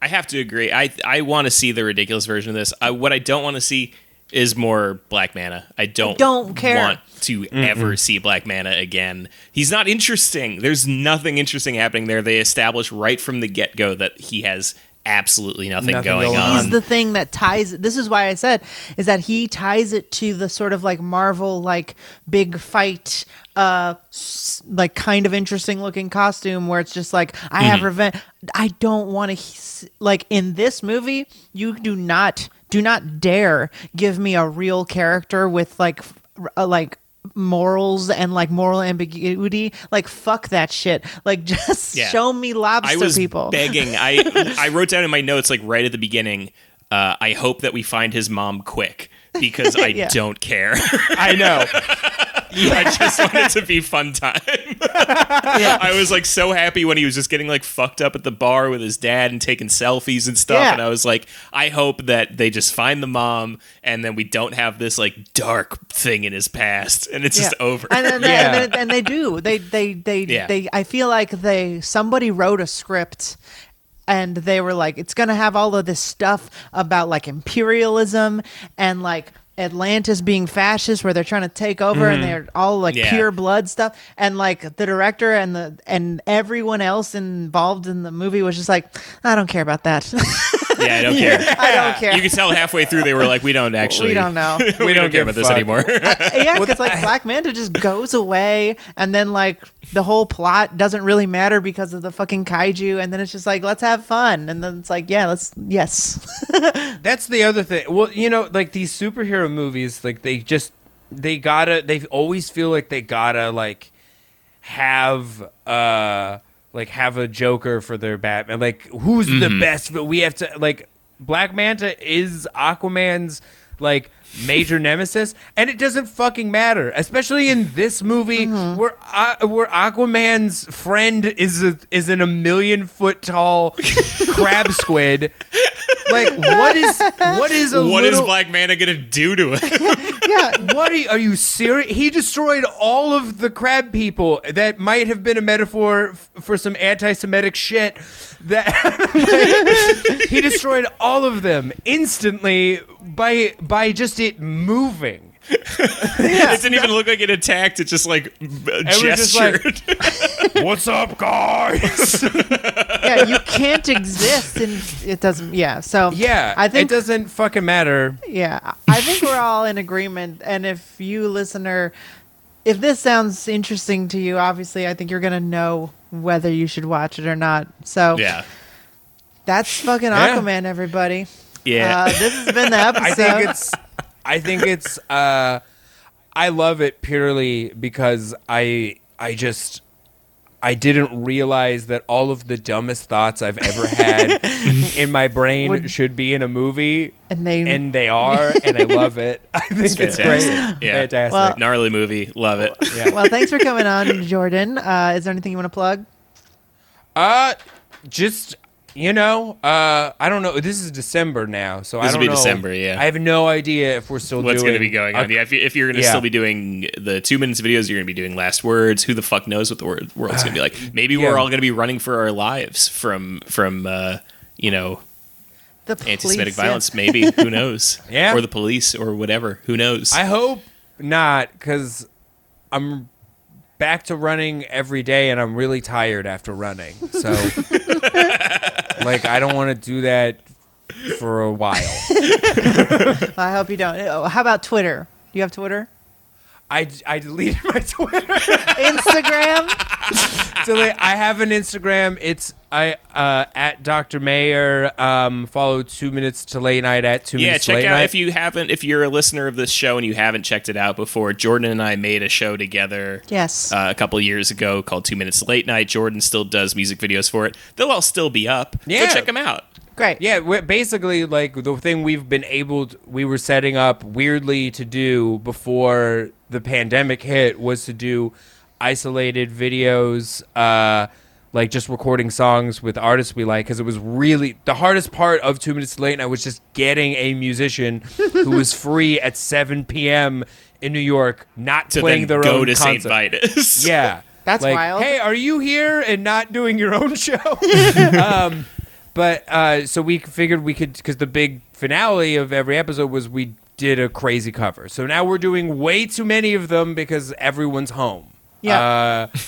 Speaker 5: I have to agree. I I want to see the ridiculous version of this. I, what I don't want to see is more Black Manta. I don't
Speaker 4: don't care.
Speaker 5: want to ever see Black Manta again. He's not interesting. There's nothing interesting happening there. They establish right from the get go that he has absolutely nothing,
Speaker 6: Nothing
Speaker 5: going,
Speaker 6: going
Speaker 5: on.
Speaker 4: He's the thing that ties this is why I said is that he ties it to the sort of like Marvel like big fight uh like kind of interesting looking costume where it's just like I have revenge I don't want to like in this movie you do not do not dare give me a real character with like uh, like morals and like moral ambiguity like fuck that shit like just
Speaker 5: Yeah.
Speaker 4: show me lobster
Speaker 5: I was
Speaker 4: people
Speaker 5: begging. I I wrote down in my notes like right at the beginning. Uh, I hope that we find his mom quick because I
Speaker 4: Yeah.
Speaker 5: don't care.
Speaker 6: I know.
Speaker 5: I just want it to be fun time. I was like so happy when he was just getting like fucked up at the bar with his dad and taking selfies and stuff.
Speaker 4: Yeah.
Speaker 5: And I was like, I hope that they just find the mom and then we don't have this like dark thing in his past and it's just over.
Speaker 4: And then, they,
Speaker 6: Yeah.
Speaker 4: and, then, and they do. They they they
Speaker 5: Yeah.
Speaker 4: they. I feel like they somebody wrote a script. And they were like, it's gonna have all of this stuff about like imperialism and like Atlantis being fascist, where they're trying to take over, and mm-hmm. they're all like
Speaker 5: Yeah.
Speaker 4: pure blood stuff. And like the director and the and everyone else involved in the movie was just like, I don't care about that.
Speaker 5: yeah, I don't care.
Speaker 4: I don't care.
Speaker 5: You can tell halfway through they were like, we don't actually.
Speaker 4: we don't know.
Speaker 5: we, don't,
Speaker 6: don't
Speaker 5: care about
Speaker 6: a
Speaker 5: this
Speaker 6: fuck.
Speaker 5: anymore.
Speaker 4: yeah, because like Black Manta just goes away, and then like the whole plot doesn't really matter because of the fucking kaiju, and then it's just like let's have fun, and then it's like yeah, let's yes,
Speaker 6: That's the other thing. Well, you know, like these superhero movies, like they just they gotta they always feel like they gotta like have uh like have a Joker for their Batman. Like who's the best? But we have to like Black Manta is Aquaman's like major nemesis, and it doesn't fucking matter, especially in this movie where uh, where Aquaman's friend is a, is in a million foot tall crab squid. Like what is what is a
Speaker 5: What is
Speaker 6: little,
Speaker 5: Black Manta gonna do to it?
Speaker 4: yeah,
Speaker 6: what are you, are you serious? He destroyed all of the crab people. That might have been a metaphor f- for some anti-Semitic shit. That like, he destroyed all of them instantly by by just it moving.
Speaker 5: It didn't even look like it attacked. It just like
Speaker 6: was just like-
Speaker 5: gestured.
Speaker 6: What's up, guys?
Speaker 4: yeah, you can't exist, and it doesn't. Yeah, so
Speaker 6: yeah,
Speaker 4: I think
Speaker 6: it doesn't fucking matter.
Speaker 4: Yeah, I think we're all in agreement. And if you listener, if this sounds interesting to you, obviously, I think you're gonna know whether you should watch it or not. So
Speaker 5: yeah,
Speaker 4: that's fucking
Speaker 6: Yeah.
Speaker 4: Aquaman, everybody.
Speaker 5: yeah.
Speaker 4: Uh, this has been the episode.
Speaker 6: I think it's I think it's uh I love it purely because I I just I didn't realize that all of the dumbest thoughts I've ever had in my brain
Speaker 4: Would-
Speaker 6: should be in a movie
Speaker 4: and they
Speaker 6: and they are and I love it. I think it's,
Speaker 5: fantastic.
Speaker 6: great.
Speaker 5: Yeah.
Speaker 6: Fantastic.
Speaker 4: Well-
Speaker 5: Gnarly movie. Love it.
Speaker 6: yeah.
Speaker 4: well, thanks for coming on, Jordan. Uh, is there anything you want to plug?
Speaker 6: Uh just you know, uh I don't know. This is December now, so I
Speaker 5: This
Speaker 6: don't
Speaker 5: will be
Speaker 6: know.
Speaker 5: December, yeah.
Speaker 6: I have no idea if we're still
Speaker 5: What's going to be going on?
Speaker 6: a-
Speaker 5: yeah, if, you, if you're going to
Speaker 6: yeah.
Speaker 5: still be doing the two minutes videos, you're going to be doing last words. Who the fuck knows what the word, world's going to be like? Maybe
Speaker 6: Yeah.
Speaker 5: we're all going to be running for our lives from from uh, you know
Speaker 4: The police,
Speaker 5: anti-Semitic
Speaker 4: yeah.
Speaker 5: violence. Maybe who knows?
Speaker 6: Yeah.
Speaker 5: or the police or whatever. Who knows?
Speaker 6: I hope not, because I'm back to running every day, and I'm really tired after running. So, like, I don't want to do that for a while.
Speaker 4: I hope you don't. Oh, How about Twitter? Do you have Twitter?
Speaker 6: I, I deleted my Twitter.
Speaker 4: Instagram?
Speaker 6: so like, I have an Instagram. It's I uh, at Dr. Mayer. Um, follow two minutes to late night at two
Speaker 5: yeah,
Speaker 6: minutes Yeah,
Speaker 5: check
Speaker 6: late
Speaker 5: out
Speaker 6: night.
Speaker 5: if you haven't if you're a listener of this show and you haven't checked it out before. Jordan and I made a show together.
Speaker 4: yes.
Speaker 5: Uh, a couple years ago called Two Minutes to Late Night. Jordan still does music videos for it. They'll all still be up.
Speaker 6: Yeah.
Speaker 5: Go check them out.
Speaker 4: Great.
Speaker 6: Yeah, we basically like the thing we've been able to, we were setting up weirdly to do before the pandemic hit was to do isolated videos uh like just recording songs with artists we like because it was really the hardest part of 2 minutes to late night was just getting a musician who was free at 7 p.m. in New York not
Speaker 5: To
Speaker 6: playing
Speaker 5: then
Speaker 6: their
Speaker 5: go
Speaker 6: own
Speaker 5: to St. Vitus.
Speaker 6: Yeah.
Speaker 4: That's
Speaker 6: like,
Speaker 4: wild.
Speaker 6: Hey, are you here and not doing your own show? um, but uh, so we figured we could because the big finale of every episode was we did a crazy cover. So now we're doing way too many of them because everyone's home.
Speaker 4: Yeah.
Speaker 6: Uh,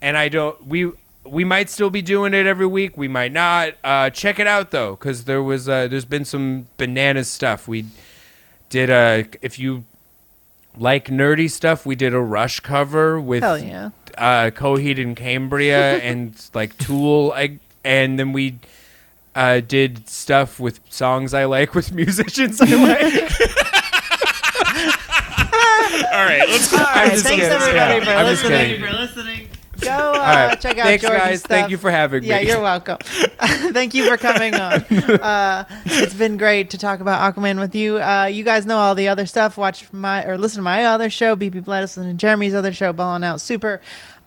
Speaker 6: and I don't. We we might still be doing it every week. We might not. Uh, check it out though, because there was uh, there's been some bananas stuff. We did a if you like nerdy stuff, we did a Rush cover with
Speaker 4: Hell yeah.
Speaker 6: uh, Coheed and Cambria and like Tool, I, and then we uh, did stuff with songs I like with musicians I like.
Speaker 5: All right, let's go.
Speaker 4: All right,
Speaker 6: just
Speaker 4: thanks
Speaker 6: kidding.
Speaker 4: everybody
Speaker 6: Yeah,
Speaker 4: for
Speaker 6: I'm just
Speaker 4: listening.
Speaker 6: kidding.
Speaker 4: For listening. Go uh,
Speaker 6: right.
Speaker 4: check out
Speaker 6: Thanks,
Speaker 4: George's
Speaker 6: guys.
Speaker 4: stuff.
Speaker 6: Thank you for having
Speaker 4: Yeah,
Speaker 6: me.
Speaker 4: Yeah, you're welcome. Thank you for coming on. Uh, it's been great to talk about Aquaman with you. Uh, you guys know all the other stuff. Watch my or listen to my other show, BP Bledison and Jeremy's other show, Ballin' Out Super.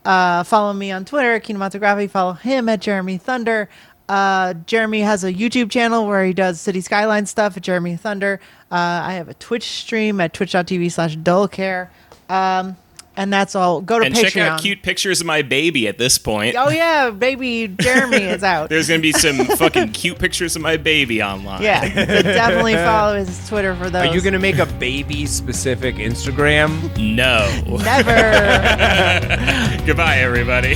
Speaker 4: Uh, follow me on Twitter, Kinematography. Follow him at Jeremy Thunder. Uh, Jeremy has a YouTube channel where he does City Skyline stuff at Jeremy Thunder. Uh, I have a Twitch stream at twitch.tv slash dullcare. Um, and that's all. Go to
Speaker 5: And
Speaker 4: Patreon.
Speaker 5: check out cute pictures of my baby at this point.
Speaker 4: Oh yeah, baby Jeremy is out.
Speaker 5: There's gonna be some fucking cute pictures of my baby online.
Speaker 4: yeah, definitely follow his Twitter for those.
Speaker 6: Are you gonna make a baby specific Instagram?
Speaker 5: No.
Speaker 4: Never.
Speaker 5: Goodbye, everybody.